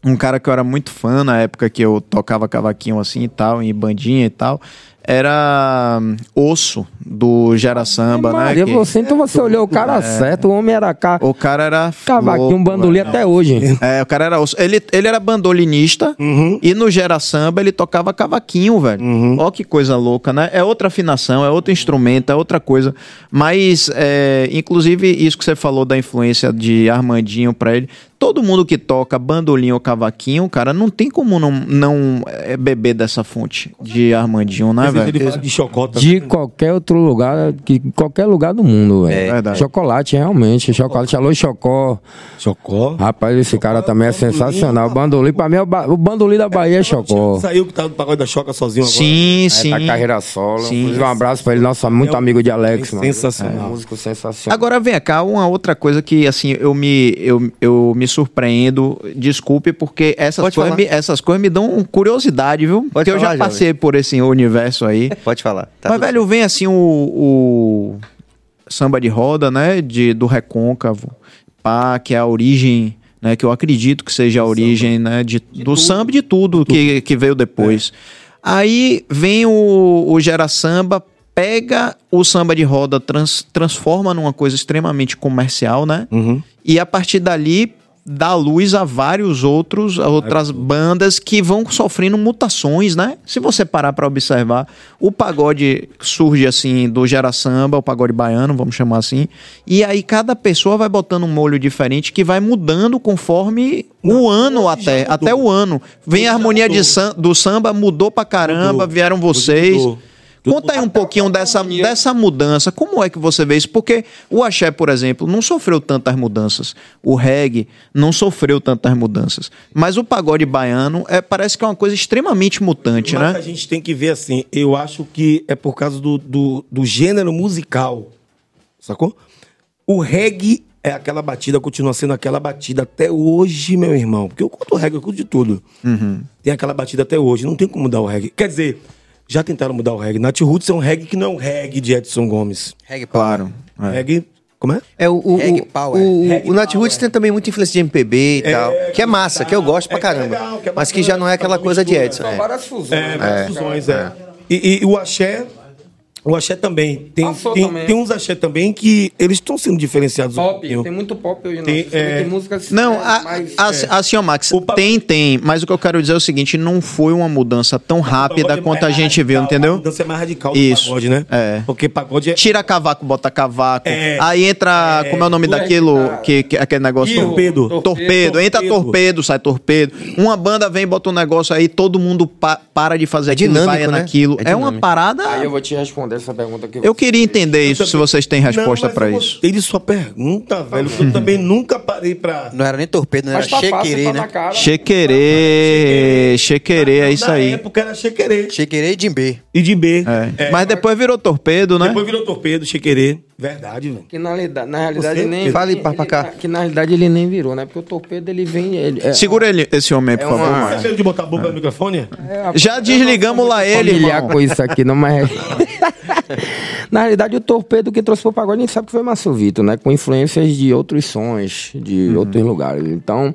Um cara que eu era muito fã na época que eu tocava cavaquinho assim e tal, em bandinha e tal, era Osso, do Gera Samba, né? Maria, que- você, então você olhou o cara certo, o homem era cá. O cara era. Cavaquinho, um bandolim até hoje. É, o cara era. Ele, ele era bandolinista e no Gera Samba ele tocava cavaquinho, velho. Ó que coisa louca, né? É outra afinação, é outro instrumento, é outra coisa. Mas, é, inclusive, isso que você falou da influência de Armandinho pra ele. Todo mundo que toca bandolim ou cavaquinho, cara, não tem como não, não é, beber dessa fonte de Armandinho, né, velho? de chocota. De qualquer outro lugar, que, qualquer lugar do mundo, velho. É verdade. Chocolate, realmente. Chocolate, alô, Chocó. Chocó. Rapaz, esse cara também é sensacional. Bandolim, pra mim, é o, ba- o bandolim da Bahia é Chocó. Saiu que tá no pagode da Choca sozinho agora. Sim, É, sim. tá carreira solo. Sim. Um abraço pra ele, nosso muito É amigo de Alex, é mano. sensacional. É, músico sensacional. Agora vem cá, uma outra coisa que assim eu me, eu, eu me surpreendo, desculpe, porque essas Pode coisas, me, essas coisas me dão curiosidade, viu? porque eu falar, já passei por esse universo aí. Pode falar. Tá Mas, velho, vem assim o, o samba de roda, né? De, do recôncavo, pá, que é a origem. Né, que eu acredito que seja a origem né, de, do samba e de tudo que, que veio depois. Aí vem o, o Gera Samba, pega o samba de roda, trans- transforma numa coisa extremamente comercial, né? E a partir dali dá luz a vários outros, a outras bandas que vão sofrendo mutações, né? Se você parar pra observar, o pagode surge assim do Gera Samba, o pagode baiano, vamos chamar assim, e aí cada pessoa vai botando um molho diferente que vai mudando conforme o ano até, até o ano. Vem a harmonia de do samba, mudou pra caramba, Mudou. vieram vocês. Mudou. Conta aí um pouquinho dessa, dessa mudança. Como é que você vê isso? Porque o axé, por exemplo, não sofreu tantas mudanças. O reggae não sofreu tantas mudanças. Mas o pagode baiano é, parece que é uma coisa extremamente mutante, Mas né? a gente tem que ver assim, eu acho que é por causa do, do, do gênero musical, sacou? O reggae é aquela batida, continua sendo aquela batida até hoje, meu irmão. Porque eu curto reggae, eu curto de tudo. Uhum. Tem aquela batida até hoje, não tem como mudar o reggae. Quer dizer, já tentaram mudar o reggae. Nat Roots é um reggae que não é um reggae de Edson Gomes. Reggae Power. Claro. É. Reggae, como é? É, o, o, Reggae o, Power. o, Reggae o Nat Power. Roots tem também muita influência de MPB e tal. Que é massa, que eu gosto pra É caramba. legal, que é mas que já não é aquela coisa de mistura. Edson. São é. várias fusões. É, né? várias fusões, é. E, e o axé, o axé também. Tem, tem, também. tem uns axé também que eles estão sendo diferenciados Pop, tem muito pop hoje, não. Tem, é, tem músicas Não, é, a, mais- a, é. assim, ó, Max, pa- tem, tem, mas o que eu quero dizer é o seguinte, não foi uma mudança tão rápida é quanto a gente viu, radical, A entendeu? mudança é mais radical Isso. do pagode, né? É. Porque pagode é... Tira cavaco, bota cavaco. É. Aí entra, como é o nome daquilo, que, que- aquele negócio... Torpedo. Torpedo. Entra Torpedo. torpedo, sai torpedo. Uma banda vem, bota um negócio aí, todo mundo pa- para de fazer É aquilo, dinâmico, vai né? naquilo. É É, uma parada... Aí eu vou te responder essa pergunta aqui. Eu queria entender isso, se também- vocês têm resposta eu isso. gostei de sua pergunta, velho. Eu também nunca parei pra... Não era nem torpedo, não era tá chequerê, tá né? na cara. Chequerê, chequerê, é isso Na aí. época era chequerê. Chequerê e Jimbê. E de B. É. Mas depois virou torpedo, né? Depois virou torpedo, chequerê. Verdade, velho. Que na realidade, na realidade Você- nem. Fale ele- cá. ele- Que na realidade ele nem virou, né? Porque o torpedo ele vem. Ele, é, Segura ele, esse homem, por É favor, uma- Márcio. Você medo de botar a boca no microfone? Já desligamos lá ele, familiar irmão. com isso aqui, não, mas. (laughs) (laughs) Na realidade, o torpedo que trouxe pro pagode, a gente sabe que foi Márcio Vitor, né? Com influências de outros sons, de outros lugares. Então.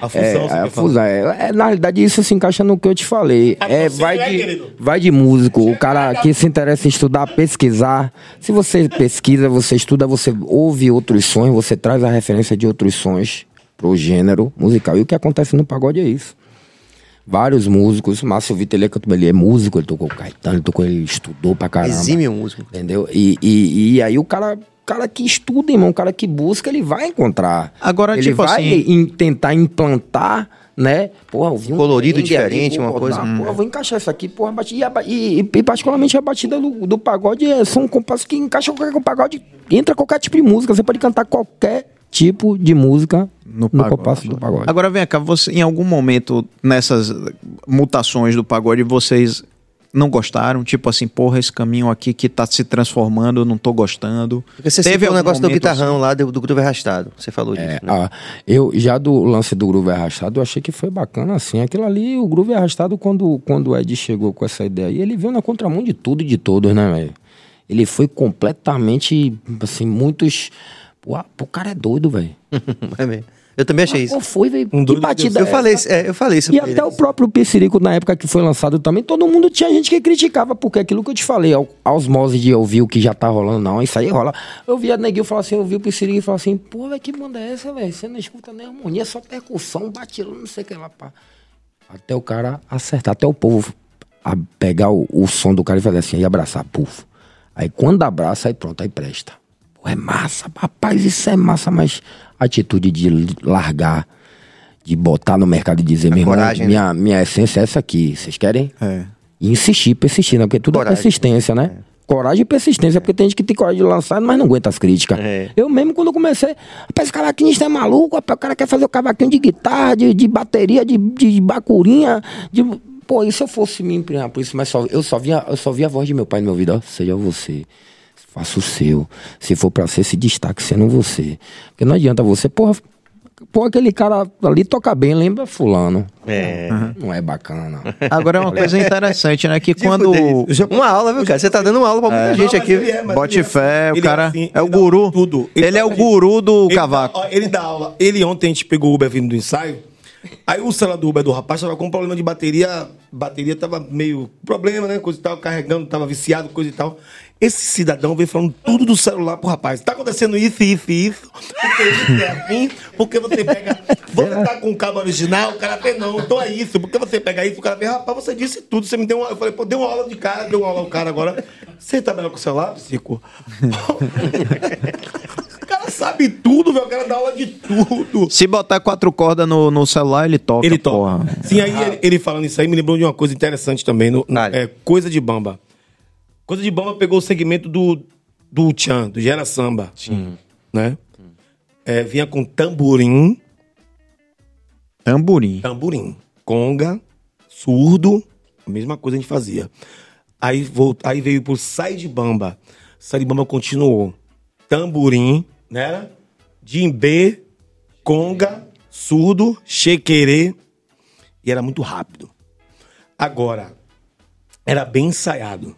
A fusão, é, a fusão. É, é, na realidade, isso se encaixa no que eu te falei. Ah, É, você vai, é, de, querido? vai de músico, o cara que se interessa em estudar, pesquisar. Se você pesquisa, você estuda, você ouve outros sons, você traz a referência de outros sons pro gênero musical. E o que acontece no pagode é isso vários músicos. Márcio Vitor, ele é, ele é músico, ele tocou Caetano, ele tocou, ele estudou pra caramba. Exímio músico. Entendeu? E, e, e aí o cara, cara que estuda, irmão, o cara que busca, ele vai encontrar. Agora, ele tipo vai assim- tentar implantar, né? Porra, eu vi um Colorido diferente, vou uma coisa. Porra, vou encaixar isso aqui, porra, bati- e, a ba- e, e, e particularmente a batida do, do pagode é, são compassos que encaixam qualquer com pagode, entra qualquer tipo de música, você pode cantar qualquer tipo de música No no, pagode. compasso do pagode. Agora vem cá, você, em algum momento nessas mutações do pagode, vocês não gostaram? Tipo assim, porra, esse caminho aqui que tá se transformando, eu não tô gostando. Porque você Teve algum negócio do guitarrão lá, do, do groove arrastado. Você falou disso, É, né? ah, eu já do lance do groove arrastado, eu achei que foi bacana assim. Aquilo ali, o groove arrastado, quando, quando o Ed chegou com essa ideia aí, ele veio na contramão de tudo e de todos, né, velho? Ele foi completamente, assim, muitos. Pô, o cara é doido, velho. (laughs) É mesmo. Eu também achei isso. Qual foi, velho? Um que batida Eu falei é, eu falei isso. E até ele. o próprio Pissirico, na época que foi lançado também, todo mundo tinha gente que criticava, porque aquilo que eu te falei, a osmose de ouvir o que já tá rolando, não, isso aí rola. Eu via neguinho falar assim, eu vi o Pissirico e falar assim, pô, velho, que banda é essa, velho? Você não escuta nem harmonia, é só percussão, batidão, não sei o que lá, pá. Até o cara acertar, até o povo a pegar o, o som do cara e fazer assim, e abraçar, puf. Aí quando abraça, aí pronto, aí presta. É massa, rapaz, isso é massa, mas a atitude de largar, de botar no mercado e dizer, meu irmão, né? minha, minha essência é essa aqui, vocês querem? É. E insistir, persistir, né? Porque tudo Coragem. é persistência, né? Coragem e persistência, porque tem gente que tem coragem de lançar, mas não aguenta as críticas. É. Eu mesmo, quando comecei, rapaz, esse cavaquinista é maluco, rapaz, o cara quer fazer o cavaquinho de guitarra, de, de bateria, de, de bacurinha, de... Pô, e se eu fosse me empenhar por isso, mas só, eu, só via, eu só via a voz de meu pai no meu ouvido, ó, seja você, faça o seu. Se for pra ser, se destaque sendo você. Porque não adianta você, porra, porra, aquele cara ali toca bem, lembra fulano. É. Não é bacana. Agora é uma coisa interessante, né? Que De quando. fuder. Uma aula, viu, cara? Você tá dando uma aula pra muita gente Não, mas aqui. ele é, Bote ele é fé, assim, o ele cara assim, é o ele guru. Tudo. Ele é o guru do ele cavaco. dá- ó, ele dá aula. Ele ontem a gente pegou o Uber vindo do ensaio. Aí o celular do Uber do rapaz tava com um problema de bateria. Bateria tava meio problema, né? Coisa e tal, carregando, tava viciado, coisa e tal. Esse cidadão veio falando tudo do celular pro rapaz. Tá acontecendo isso, isso isso. Porque isso é assim. Porque você pega. Você tá com o cabo original, o cara fez, não, então é isso. Porque você pega isso, o cara fez, rapaz, você disse tudo. Você me deu uma. Eu falei, pô, deu uma aula de cara, deu uma aula ao cara agora. Você trabalha com o celular, psico? (laughs) O cara sabe tudo, velho. O cara dá aula de tudo. Se botar quatro cordas no, no celular, ele toca. Ele toca. porra. Sim, aí ele, ele falando isso aí me lembrou de uma coisa interessante também. No, é, Coisa de Bamba. Coisa de Bamba pegou o segmento do, do Tchan, do Gera Samba. Sim. Né? É, vinha com tamborim, Tamborim. tamborim, conga, surdo, a mesma coisa a gente fazia. Aí, volt, aí veio pro Sai de Bamba. Sai de Bamba continuou. Tamborim, né? Djembe, conga, surdo, chequerê. E era muito rápido. Agora, era bem ensaiado.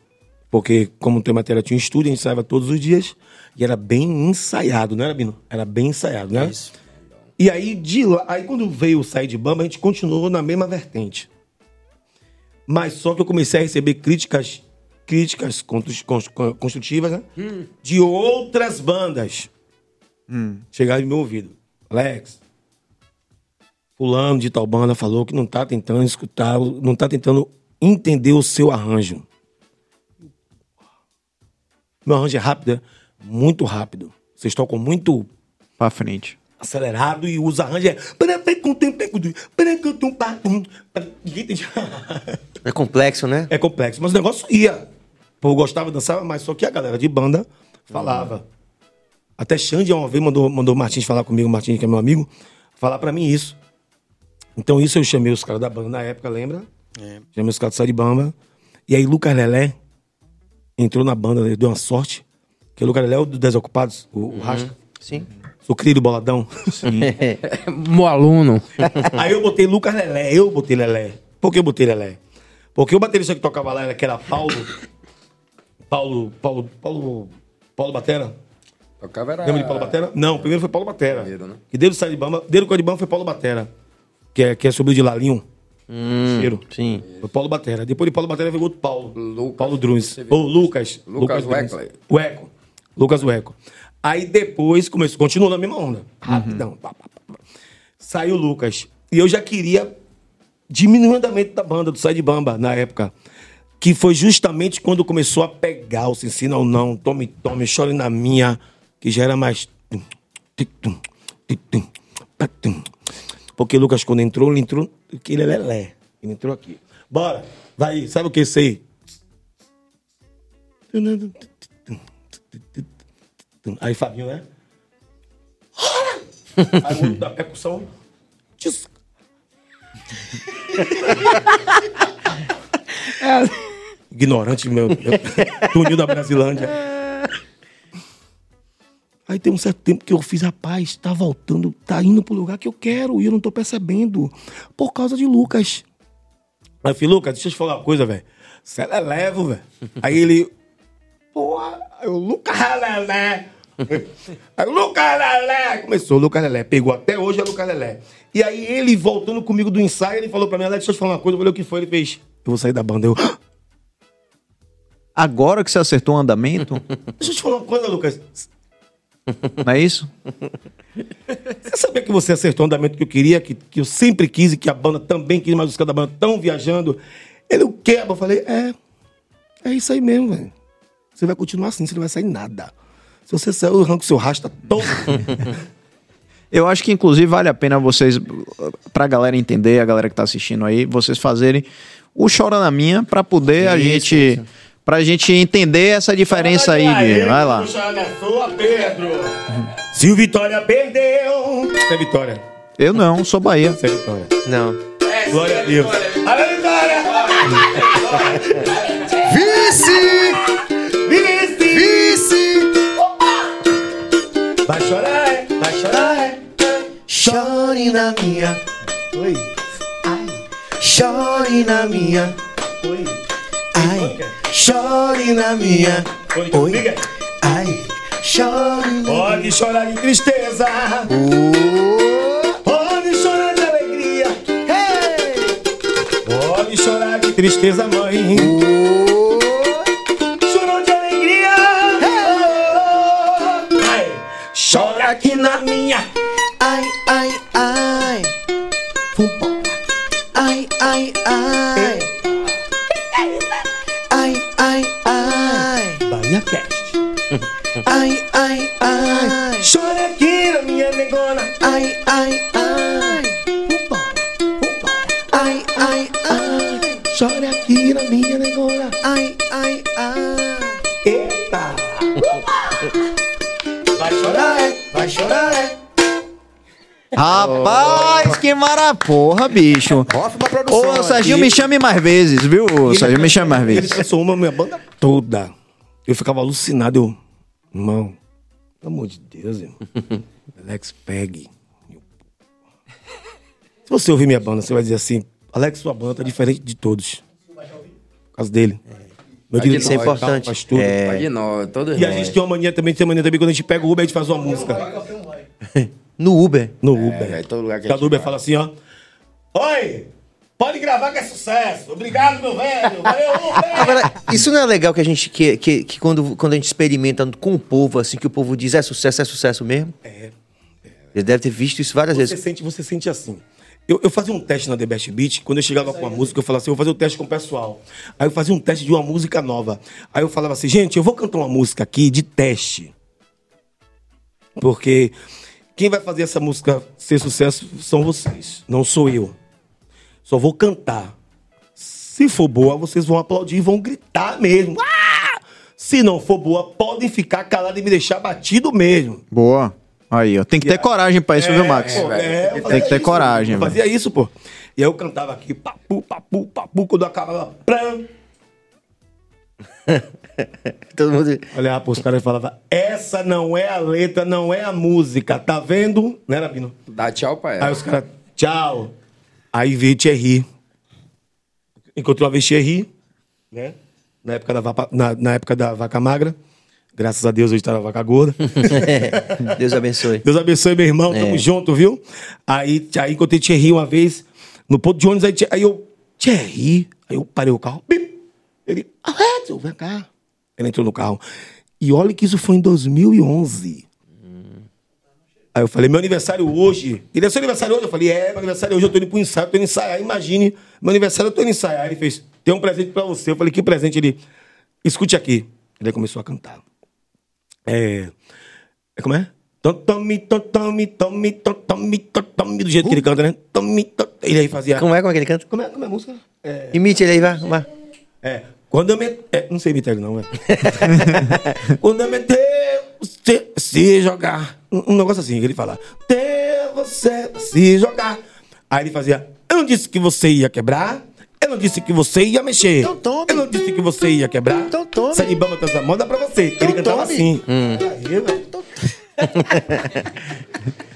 Porque, como tem matéria, tinha um estúdio, a gente ensaiava todos os dias. E era bem ensaiado, não era, Bino? Era bem ensaiado, né? Isso. E aí, de lá, aí quando veio o Sai de Bamba, a gente continuou na mesma vertente. Mas só que eu comecei a receber críticas, críticas constru- constru- construtivas, né? De outras bandas. Chegaram no meu ouvido. Alex, fulano de tal banda falou que não tá tentando escutar, não tá tentando entender o seu arranjo. Meu arranjo é rápido, é muito rápido. Vocês tocam muito Pra frente. acelerado e os arranjos é. É complexo, né? É complexo, mas o negócio ia. Pô, eu gostava de dançar, mas só que a galera de banda falava. Até Xande uma vez mandou, mandou o Martins falar comigo, o Martins, que é meu amigo, falar pra mim isso. Então isso eu chamei os caras da banda na época, lembra? Chamei os caras do Saribamba. E aí Lucas Lelé entrou na banda, ele deu uma sorte, Que é o Lucas Lelé é o do Desocupados, o, o Rasca. Sim. Sou querido boladão. Meu (laughs) (laughs) aluno. (laughs) Aí eu botei Lucas Lelé, eu botei Lelé. Por que eu botei Lelé? Porque o baterista que tocava lá, que era Paulo. Paulo. Paulo. Paulo. Paulo Batera. Tocava era... Lembra de Paulo Batera? Não, primeiro foi Paulo Batera. Primeiro, né? E o Sai de Bamba, desde o Código foi Paulo Batera. Que é, que é sobrinho de Lalinho. Cheiro. Sim. Foi Paulo Batera. Depois de Paulo Batera veio outro Paulo. Lucas. Paulo Druns. Ou Lucas. Lucas Druns. Weckler. Weco. Lucas Weco. Aí depois começou, continuou na mesma onda. Rapidão. Pá, pá, pá, pá. Saiu o Lucas. E eu já queria diminuir o andamento da banda, do Sai de Bamba, na época. Que foi justamente quando começou a pegar o Se Ensina ou Não, Tome, Tome, Chore na Minha, que já era mais... Porque o Lucas, quando entrou, ele entrou... Ele é lelé. Ele entrou aqui. Bora. Vai, sabe o que é isso aí? Aí Fabinho, né? Aí o outro da percussão. Ignorante, meu. Tunil da Brasilândia. Aí tem um certo tempo que eu fiz, rapaz, tá voltando, tá indo pro lugar que eu quero e eu não tô percebendo. Por causa de Lucas. Aí eu falei, Lucas, deixa eu te falar uma coisa, velho. Você é levo, velho. Aí ele, porra, aí o Lucas Lelé. Aí o Lucas Lelé. Começou, o Lucas Lelé. Pegou até hoje é o Lucas Lelé. E aí ele, voltando comigo do ensaio, ele falou pra mim, Alex, deixa eu te falar uma coisa. Eu falei, o que foi? Ele fez, eu vou sair da banda. Eu, Agora que você acertou o andamento, (laughs) deixa eu te falar uma coisa, Lucas. Não é isso? Você sabia que você acertou o andamento que eu queria, que, que eu sempre quis e que a banda também quis, mas os caras da banda estão viajando? Ele, o quê? Eu falei, é, é isso aí mesmo, velho. Você vai continuar assim, você não vai sair nada. Se você sair, eu arranco seu rasta todo. (laughs) Eu acho que, inclusive, vale a pena vocês, pra galera entender, a galera que tá assistindo aí, vocês fazerem o Chora na Minha pra poder a Isso, gente. isso. Pra gente entender essa diferença aí, de, vai lá. sua Pedro. Se o Vitória perdeu. Isso é Vitória. Eu não, sou Bahia. Isso é Vitória. Não. Glória a Deus. Alô, Vitória! Vice! Vice! Vice! Vai chorar, é? Vai chorar, é? Chore na minha, Oi. chore na minha. Ai, chore na minha, Oi. Ai, chore Pode chorar de tristeza. Pode chorar de alegria. Pode chorar de tristeza, mãe. Chorou de alegria. Ai, Chora aqui na ai, Chora aqui na minha negona. ai, ai, ai. Eita. Vai chorar, é? Vai chorar, é? Rapaz, que maraporra, bicho. Produção Ô, Serginho, aqui. me chame mais vezes, viu? Ô, Serginho, me chame mais Ele vezes. cansou uma minha banda toda. Eu ficava alucinado. Eu, irmão, pelo amor de Deus, irmão. (laughs) Alex, pegue. Eu, Se você ouvir minha banda, você vai dizer assim: Alex, sua banda tá diferente de todos. Por causa dele. Meu diretor Isso é importante. Faz tudo. É. Vai de nós, todos E a gente tem uma mania também, tem uma mania também, quando a gente pega o Uber, a gente faz uma música. No Uber. No Uber. velho, todo lugar que a gente Uber vai. fala assim, ó. Oi! Pode gravar que é sucesso. Obrigado, meu velho. Valeu, Uber! Agora, isso não é legal que a gente, que, que, que quando, quando a gente experimenta com o povo, assim, que o povo diz é sucesso, é sucesso mesmo? É. Ele deve ter visto isso várias Você vezes. sente, você sente assim. Eu, eu fazia um teste na The Best Beat, quando eu chegava com uma música, eu falava assim, eu vou fazer o teste com o pessoal. Aí eu fazia um teste de uma música nova. Aí eu falava assim, gente, eu vou cantar uma música aqui de teste. Porque quem vai fazer essa música ser sucesso são vocês, não sou eu. Só vou cantar. Se for boa, vocês vão aplaudir e vão gritar mesmo. Ah! Se não for boa, podem ficar calados e me deixar batido mesmo. Boa. Aí, ó. Tem que ter coragem pra isso, viu, Max? pô, é, Tem que ter isso, coragem, Eu velho. fazia isso, pô. E aí eu cantava aqui, papu, papu, papu, quando eu acabava. Pram. (laughs) Todo mundo. Olhava pros caras e falava: Essa não é a letra, não é a música, tá vendo? Né, Rabino? Dá tchau pra Aí ela. os caras, tchau. Aí veio Thierry. Encontrou uma vez Thierry, né? Na época da, vapa- na, na época da vaca magra. Graças a Deus hoje tá na vaca gorda. (laughs) Deus abençoe. Deus abençoe, meu irmão. Tamo É. junto, viu? Aí, aí encontrei Thierry uma vez no ponto de ônibus. Aí, aí eu, Thierry. Aí eu parei o carro. Bip. Ele, ah, Edson, vem cá. Ele entrou no carro. E olha que isso foi em 2011. Aí eu falei, meu aniversário hoje. Ele é seu aniversário hoje? Eu falei, é, meu aniversário hoje, eu tô indo pro ensaio, tô indo ensaiar. Imagine, meu aniversário eu tô indo ensaiar. Ele fez, tem um presente pra você. Eu falei, que presente? Ele, escute aqui. Ele começou a cantar. É. é como é? Tom, Tome, tom, tome, tome, tom, tome, tom, tome, do jeito que ele canta, né? Tome, tom, ele aí fazia. Como é, como é que ele canta? Como é, como é a música? É. Imite ele aí, vai. vai. É. Quando eu me. É, não sei imitar ele, não, velho. (laughs) Quando eu meter você se jogar. Um, um negócio assim, que ele fala. Ter você se jogar. Aí ele fazia. Eu não disse que você ia quebrar. Eu não disse que você ia mexer. Então tome. Eu não disse que você ia quebrar. Então tome. Essa de bamba tá moda pra você. ele cantava tome. assim. Aí, velho. (laughs)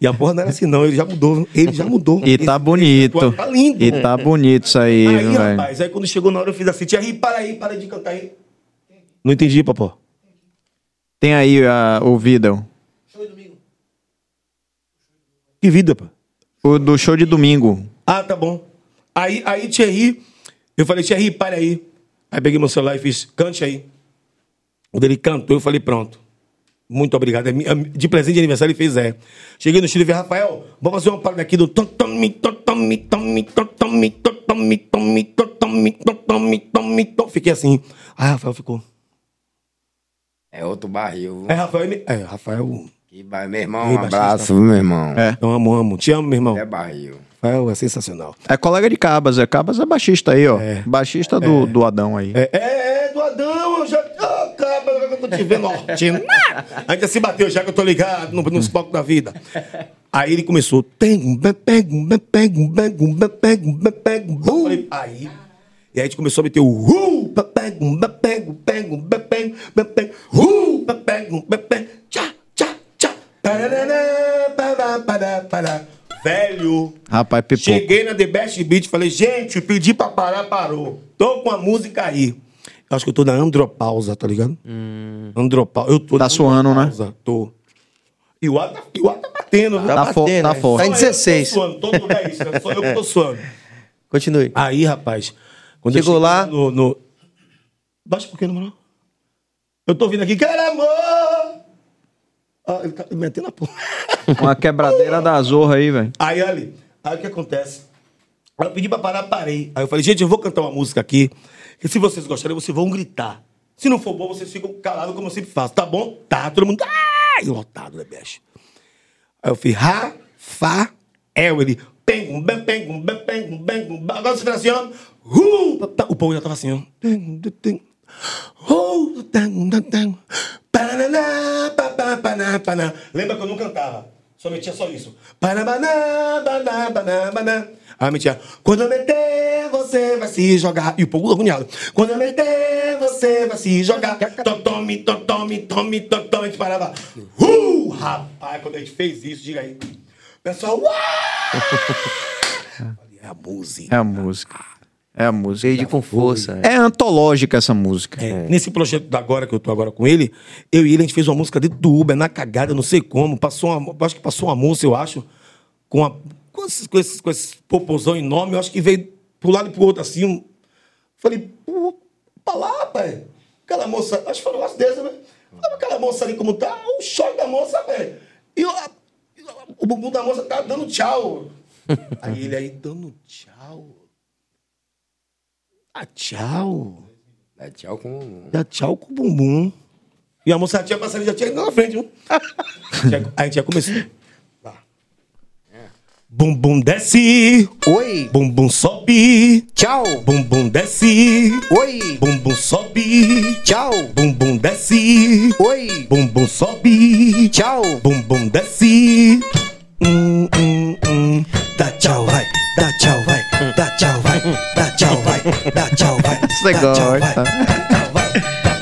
E a porra não era assim, não. Ele já mudou. Ele já mudou. E tá bonito. esse Tá lindo. E tá bonito isso aí, Aí, rapaz, aí quando chegou na hora eu fiz assim, tia, ri, para aí, para de cantar aí. Não entendi, papô. Tem aí a, o vídeo. Que vida, pô. O do show de domingo. Ah, tá bom. Aí, aí, Thierry, eu falei, Thierry, para aí. Aí peguei meu celular e fiz, cante aí. Quando ele cantou, eu falei, pronto. Muito obrigado. É é De presente de aniversário, ele fez é. Cheguei no estúdio e falei, Rafael, vamos fazer uma parada aqui do... Fiquei assim. Aí Rafael ficou. É outro barril. Aí Rafael... me- É, Rafael... Que ba- Meu irmão, um abraço, meu irmão. É. Eu amo, amo. Te amo, meu irmão. É barril. Rafael é sensacional. É colega de Cabas. É Cabas é baixista aí, ó. É. Baixista do, do Adão aí. É, é, é, do Adão, eu já. Ah, cara, eu tô te vendo, Ortina. A gente já se bateu, já que eu tô ligado no- nos palcos da vida. Aí ele começou. Um um um um um um Aí. E aí a gente começou a meter o uh, um um, um um, bem, pega uh, bem, pega um, bem, pega tchá, tchá, tchá. Tarará, pará, pará, pará. Velho. Rapaz, pipou. Cheguei na The Best Beat, falei, gente, pedi pra parar, parou. Tô com a música aí. Eu acho que eu tô na andropausa, tá ligado? Andropausa. Eu tô Tá suando, né? Tô. E o ar tá, o ar tá batendo, viu? Tá, fo batendo, tá forte. Tá em Só eu que tô 16. suando, todo mundo é isso, né? Só eu que tô suando. (laughs) Continue. Aí, rapaz. Quando Chegou eu lá? No, no... Baixa um pouquinho, na moral. Eu tô ouvindo aqui, quero amor! Ah, ele tá me metendo a porra. Uma quebradeira da zorra aí, velho. Aí, ali, aí o que acontece? Aí eu pedi pra parar, parei. Aí eu falei, gente, eu vou cantar uma música aqui, que se vocês gostarem, vocês vão gritar. Se não for bom, vocês ficam calados, como eu sempre faço. Tá bom? Tá. Todo mundo, ah! E lotado, né, bicho? Aí eu fiz, Rafael. Ele, pengum, bem, pengum, bem, pengum, pengum. Agora você fala assim, ó. Uh, tá, tá. o povo já tava assim, ó. Pengum, Paraná, pa, pa, paná, paná. Lembra que eu não cantava? Só metia só isso. Paraná, baná, baná, baná. Aí metia. Quando eu meter, você vai se jogar. E o povo agoniado. Quando eu meter, você vai se jogar. Totome, totome, tome, totome. A gente parava. Uh, rapaz, quando a gente fez isso, diga aí. O pessoal, uau! (laughs) É a música. É a música. É a música. Veio de com força. É antológica essa música. É, Nesse projeto da agora que eu tô agora com ele, eu e ele, a gente fez uma música dentro do Uber, na cagada, não sei como. Passou uma, acho que passou uma moça, eu acho, com, a, com, esses, com, esses, com esses popozão enorme, eu acho que veio pro lado e pro outro assim. Um, falei, pô, pra lá, rapaz. Aquela moça, acho que foi um negócio desse, né? Falei, aquela moça ali como tá, o choque da moça, velho. E eu- a- o bumbum da moça tá dando tchau. (laughs) aí ele aí dando tchau. Ah, tchau. Dá tchau com. Dá tchau com o bumbum. E a moça já tinha passado, já tinha ido na frente, viu? A gente já começou. Bumbum desce, Oi. bumbum sobe, Tchau. bumbum desce, Oi. bumbum sobe, Tchau. bumbum desce, Oi. bumbum sobe, Tchau. bumbum desce. Hum, hum, hum. Dá tchau, vai, dá tchau, vai, dá tchau, tchau, vai, dá tchau, vai. Você dá tchau, vai, dá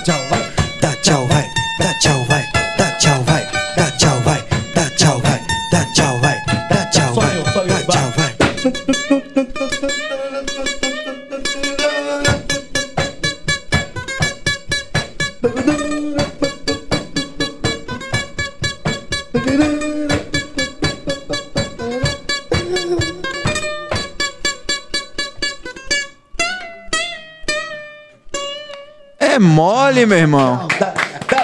tchau, vai, dá tchau, vai, dá tchau, vai, dá tchau, vai, dá tchau, vai, dá tchau, vai, dá tchau, vai, dá tchau, vai, dá tchau, vai. Mole, meu irmão.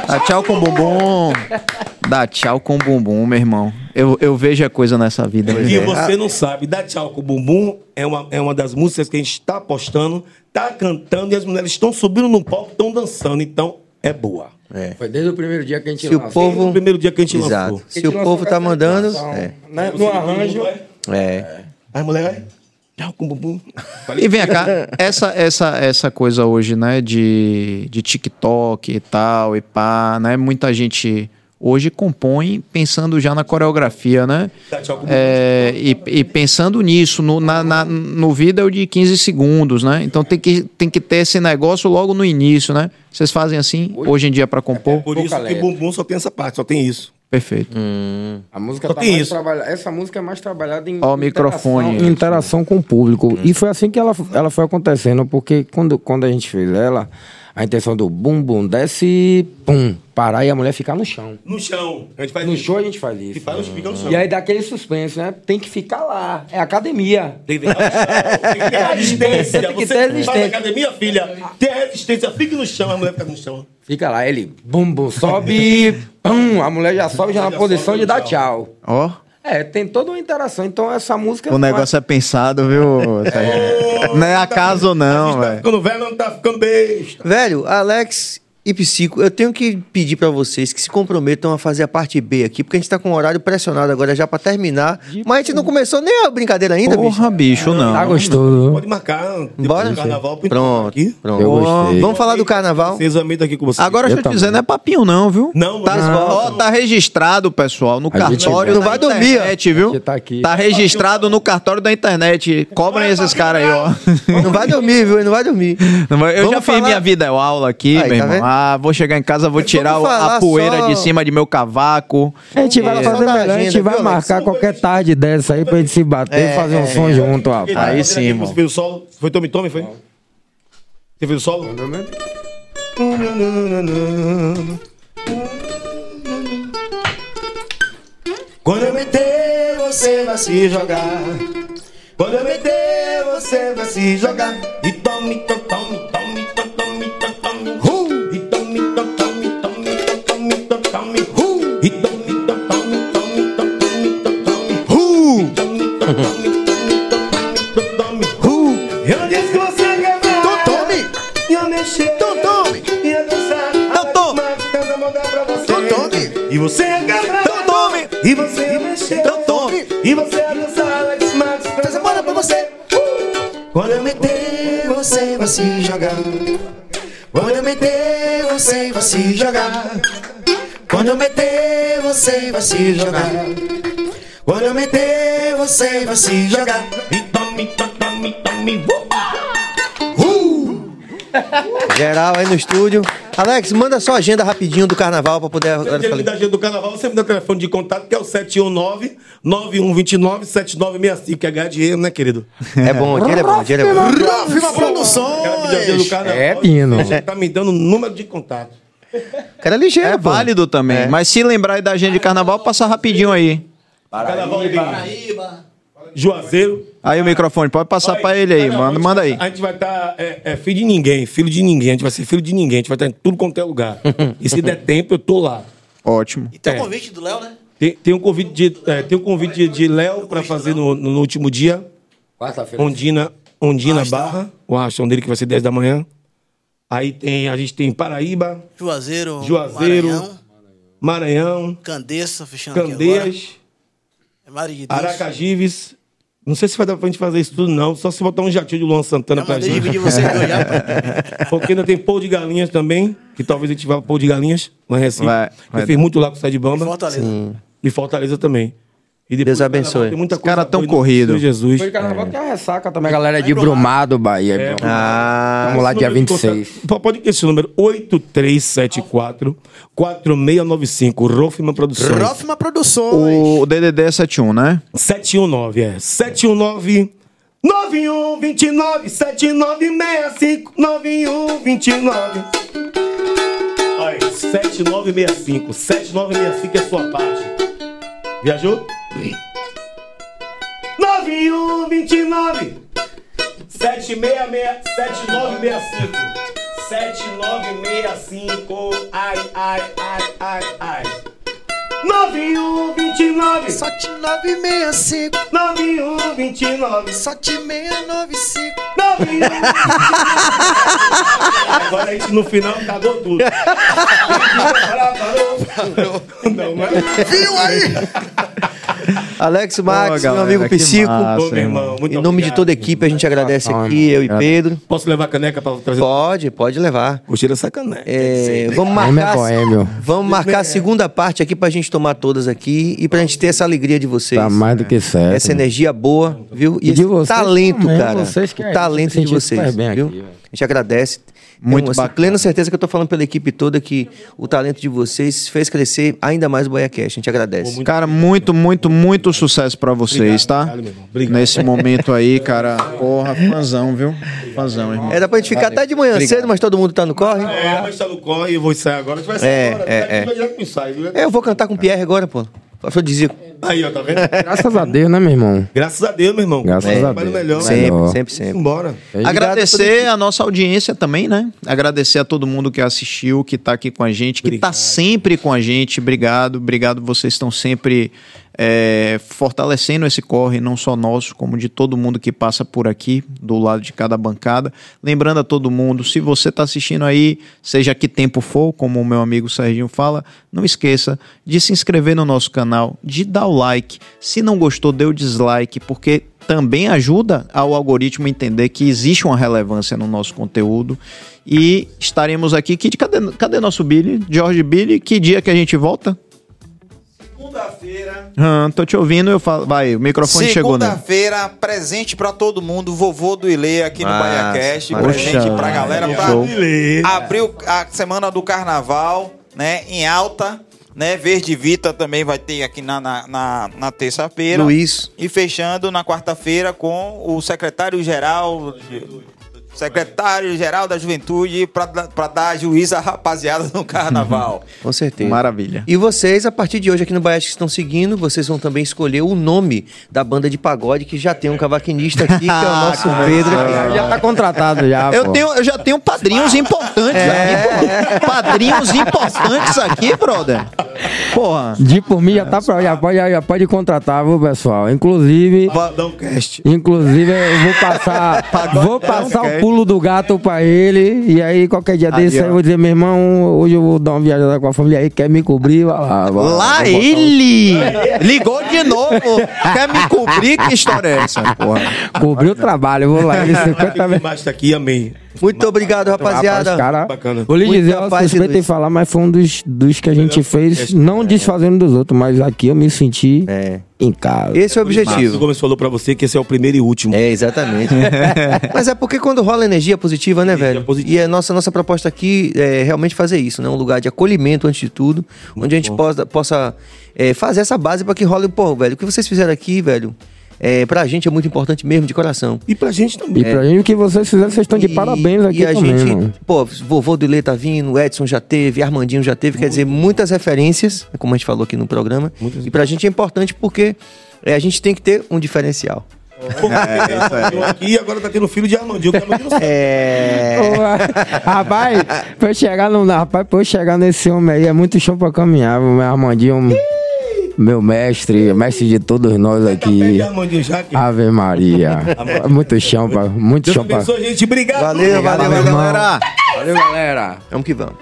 Dá tchau com o bumbum. Dá tchau com o bumbum, meu irmão. Eu, eu vejo a coisa nessa vida. E você não sabe, Dá Tchau com o Bumbum é uma, é uma das músicas que a gente está postando, tá cantando e as mulheres estão subindo no palco, estão dançando. Então, é boa. É. Foi desde o primeiro dia que a gente Se o lançou. povo- No primeiro dia que a gente Exato. lançou. Se gente o povo tá mandando, é. né? No arranjo. É. As mulheres, E vem cá, essa, essa, essa coisa hoje, né, de, de TikTok e tal, e pá, né? Muita gente hoje compõe pensando já na coreografia, né? Bumbum. É, e, e pensando nisso, no, na, na- no vídeo de 15 segundos, né? Então tem que, tem que ter esse negócio logo no início, né? Vocês fazem assim hoje em dia pra compor? Por isso que. Bumbum só tem essa parte, só tem isso. Perfeito. A música Só tá tem mais isso. trabalhada. Essa música é mais trabalhada em Ó microfone. interação, interação com o público. E foi assim que ela, ela foi acontecendo, porque quando, quando a gente fez ela, a intenção do bum bum desce, pum, parar e a mulher ficar no chão. No chão. A gente faz No isso. show a gente faz isso. E faz no, fica no chão. E aí dá aquele suspense, né? Tem que ficar lá. É academia. Tem que ficar no chão. Tem que ter (laughs) resistência. Tem que Você ter faz resistência. academia, filha. Tem resistência. Fique no chão. A mulher fica no chão. Fica lá, ele bum bum, sobe, (laughs) pum, a mulher já sobe já na Já posição sobe de dar tchau. tchau. Ó, É, tem toda uma interação. Então essa música. o negócio é pensado, viu? (laughs) Não é acaso a não, tá velho. ficando velho, não tá ficando besta. Velho, Alex e Psico, eu tenho que pedir pra vocês que se comprometam a fazer a parte B aqui, porque a gente tá com o horário pressionado agora já pra terminar. Mas a gente não começou nem a brincadeira ainda, bicho. Porra, bicho, não. Tá gostoso. Pode marcar. depois Bora? do carnaval. Pronto, aqui. pronto. Eu gostei. Vamos falar do carnaval? Vocês amei aqui com vocês. Agora Eu deixa eu te também. dizer, não é papinho não, viu? Não, não Tá, é. ó, tá registrado, pessoal, no A cartório não da vai dormir, internet, viu? Tá aqui. Tá registrado no cartório da internet. Cobrem esses caras aí, ó. Não vai dormir, viu? Não vai dormir. Não vai- Eu Vamos já fiz falar- minha vida aula aqui, Aí, meu tá irmão. Ah, vou chegar em casa, vou tirar o- falar a poeira só- de cima de meu cavaco. A gente vai É. fazer melhor, a gente vai marcar qualquer tarde dessa aí pra gente se bater e fazer um som junto, rapaz. Aí sim, irmão. Você fez o solo? Foi Tommy Tommy, foi? Você fez o solo? Quando eu meter, você vai se jogar. Quando eu meter, você vai se jogar. E tome, tome, tome, Eu disse que você quer ver. Então tome. Ia mexer. Então tome. Ia dançar. Então tome. Mas eu vou dar pra você. Então tome. E você ia quebrar. Então tome. E você ia mexer. Então tome. E você ia dançar Alex Max. Faz a bola pra você. Quando eu meter, você vai se jogar. Quando eu meter, você vai se jogar. Quando eu meter, você vai se jogar. Quando eu meter, você vai se jogar. E tome, tome, tome, tome. Uh! Geral aí no estúdio. Alex, manda só a agenda rapidinho do carnaval pra poder. Dia da agenda do carnaval, você me dá o telefone de contato, que é o 719-9129-7965, que é ganhar dinheiro, né, querido? É bom, ele é bom, ele é bom. Viva Produções! Quero pedir a agenda do carnaval. É, Pino. Você tá me dando o número de contato. Cara ligeiro, É pô. válido também. É. Mas se lembrar aí da agenda de carnaval, passa rapidinho aí. Carnaval tem Juazeiro. Aí o microfone, pode passar pra ele aí, Carnaval, manda, manda aí. A gente vai estar é, é, filho de ninguém, filho de ninguém. A gente vai ser filho de ninguém. A gente vai estar em tudo quanto é lugar. (laughs) e se der tempo, eu tô lá. Ótimo. E tem o É. convite do Léo, né? Tem, tem um convite de, é, tem um convite de, de Léo para fazer no, no último dia. Quarta-feira. Ondina, Ondina. Barra, o arrastão dele que vai ser 10 da manhã. Aí tem, a gente tem Paraíba, Juazeiro, Juazeiro, Maranhão, Maranhão, Candeça, fechando aqui agora. Candeias, É Maria de Deus. Aracajives. Não sei se vai dar pra gente fazer isso tudo, não. Só se botar um jatinho de Luan Santana pra gente. dividir vocês dois já. (laughs) Porque ainda tem pão de galinhas também, que talvez a gente vá pão de galinhas lá em Recife. Vai, vai Eu fiz muito lá com o Sede Bamba. Fortaleza. E Fortaleza também. E depois Deus abençoe. Tem muita Os caras coisa tão corrido. Jesus. De carnaval tem a ressaca também, a galera de Brumado, Bahia. É, Ah, Vamos lá, dia Número de 26. contato. Pode esse número 8374 4695 Rofman Produções. Rofma Produções. O DDD é 71, né? 719, é. 719 9129 7965 9129. Olha, 7965. 7965 é sua parte. Viajou? 9129 766 7965 7965. Ai, ai, ai, ai, ai. 9129. Sorte 965, 9129. sorte 695. 9129. Agora a gente no final cagou tudo. (laughs) Não, mas. Viu aí? (laughs) Alex Max, meu amigo Psico. massa. Meu irmão, muito Em nome de obrigado. toda a equipe, a gente agradece aqui, eu e Pedro. Posso levar a caneca pra trazer? Pode, pode levar. Curtir essa caneca. É, vamos Homem é marcar, boêmio. vamos marcar a segunda parte aqui pra gente tomar todas aqui e pra gente ter essa alegria de vocês. Tá mais do que certo. Essa energia boa, viu? E, E de esse vocês talento, também, cara. vocês que o é- talento de vocês, viu? aqui, a gente agradece. Muito Tenho, assim, bacana. plena certeza que eu tô falando pela equipe toda que o talento de vocês fez crescer ainda mais o BaiaCast. A gente agradece. Cara, muito, muito, muito sucesso pra vocês, tá? obrigado, meu irmão. Obrigado. Nesse momento aí, cara. Porra, fãzão, viu? Fãzão, irmão. Era pra gente ficar até de manhã cedo, mas todo mundo tá no corre. É, mas tá no corre e eu vou sair agora. A gente vai sair É, agora. é, é. É, eu vou cantar com o Pierre agora, pô. Afrodisíaco. Aí, ó, tá vendo? (laughs) Graças a Deus, né, meu irmão? Graças a Deus, meu irmão. Graças É, a Deus. melhor. Sempre, Melhor. sempre, sempre. Embora. Agradecer a nossa audiência também, né? Agradecer a todo mundo que assistiu, que tá aqui com a gente, que tá sempre com a gente. Obrigado, obrigado. Vocês estão sempre é, fortalecendo esse corre, não só nosso, como de todo mundo que passa por aqui, do lado de cada bancada. Lembrando a todo mundo, se você tá assistindo aí, seja que tempo for, como o meu amigo Serginho fala, não esqueça de se inscrever no nosso canal, de dar o like. Se não gostou, dê o dislike, porque também ajuda ao algoritmo entender que existe uma relevância no nosso conteúdo. E estaremos aqui. Que, cadê, cadê nosso Billy? George Billy, que dia que a gente volta? Segunda-feira. Ah, tô te ouvindo, eu falo. Vai, o microfone chegou, né? Segunda-feira, presente pra todo mundo, vovô do Ilê aqui no massa. presente Poxa, pra galera pra show. abrir a semana do carnaval, né, em alta, né, Verde Vita também vai ter aqui na, na, na, na terça-feira. Luiz. E fechando na quarta-feira com o secretário-geral secretário-geral da juventude pra, dar- juízo à rapaziada no carnaval. Com certeza. Maravilha. E vocês, a partir de hoje aqui no Baiax que estão seguindo, vocês vão também escolher o nome da banda de pagode, que já tem um cavaquinista aqui, que é o nosso (laughs) Pedro. aqui. (laughs) Já tá contratado já, Eu, pô. tenho, eu já tenho padrinhos importantes aqui, pô. Padrinhos importantes aqui, brother. Porra. De por mim já tá pra, já pode, já pode contratar, viu, pessoal? Inclusive, Vadão Cast. inclusive eu vou passar, (laughs) vou passar o pulo do gato pra ele e aí qualquer dia desse aí eu vou dizer, meu irmão, hoje eu vou dar uma viajada com a família aí, quer me cobrir, vai lá. vai Lá ele ligou de novo. Quer me cobrir? Que história é essa, porra? um- Cobrir o trabalho, vou lá, ele (laughs) 50 vezes. Mas tá aqui, amém. Muito obrigado, rapaziada. Rapaz, cara, Bacana. vou lhe Muita dizer, eu paz e suspeito em luz. falar, mas foi um dos, dos que a gente fez, não desfazendo dos outros, mas aqui eu me senti É. em casa. Esse é o O objetivo. Gomes falou pra você que esse é o primeiro e último. É, exatamente. (laughs) Mas é porque quando rola energia positiva, né, velho? positiva. E a nossa, nossa proposta aqui é realmente fazer isso, né? Um lugar de acolhimento, antes de tudo, onde a gente possa, possa é, fazer essa base para que role, pô, velho, o que vocês fizeram aqui, velho, é, pra gente é muito importante mesmo, de coração. E pra gente também. E pra gente, o que vocês fizeram, vocês estão de E- parabéns aqui e a também, gente, mano. pô, vovô do Ilê tá vindo, Edson já teve, Armandinho já teve, quer dizer, muitas referências, como a gente falou aqui no programa. Muitas. E pra gente é importante porque é, a gente tem que ter um diferencial. Eu aqui e agora tá tendo filho de Armandinho. que Armandinho não sabe. É. Ô, (laughs) rapaz, pra eu chegar no. Rapaz, pra eu chegar nesse homem aí é muito show pra caminhar, meu Armandinho. Meu mestre, mestre de todos nós aqui. Ave Maria. Muito chão, pra, muito Deus chão pra. abençoe, gente. Obrigado. Valeu, valeu, Valeu, galera. Valeu, galera. Vamos que vamos.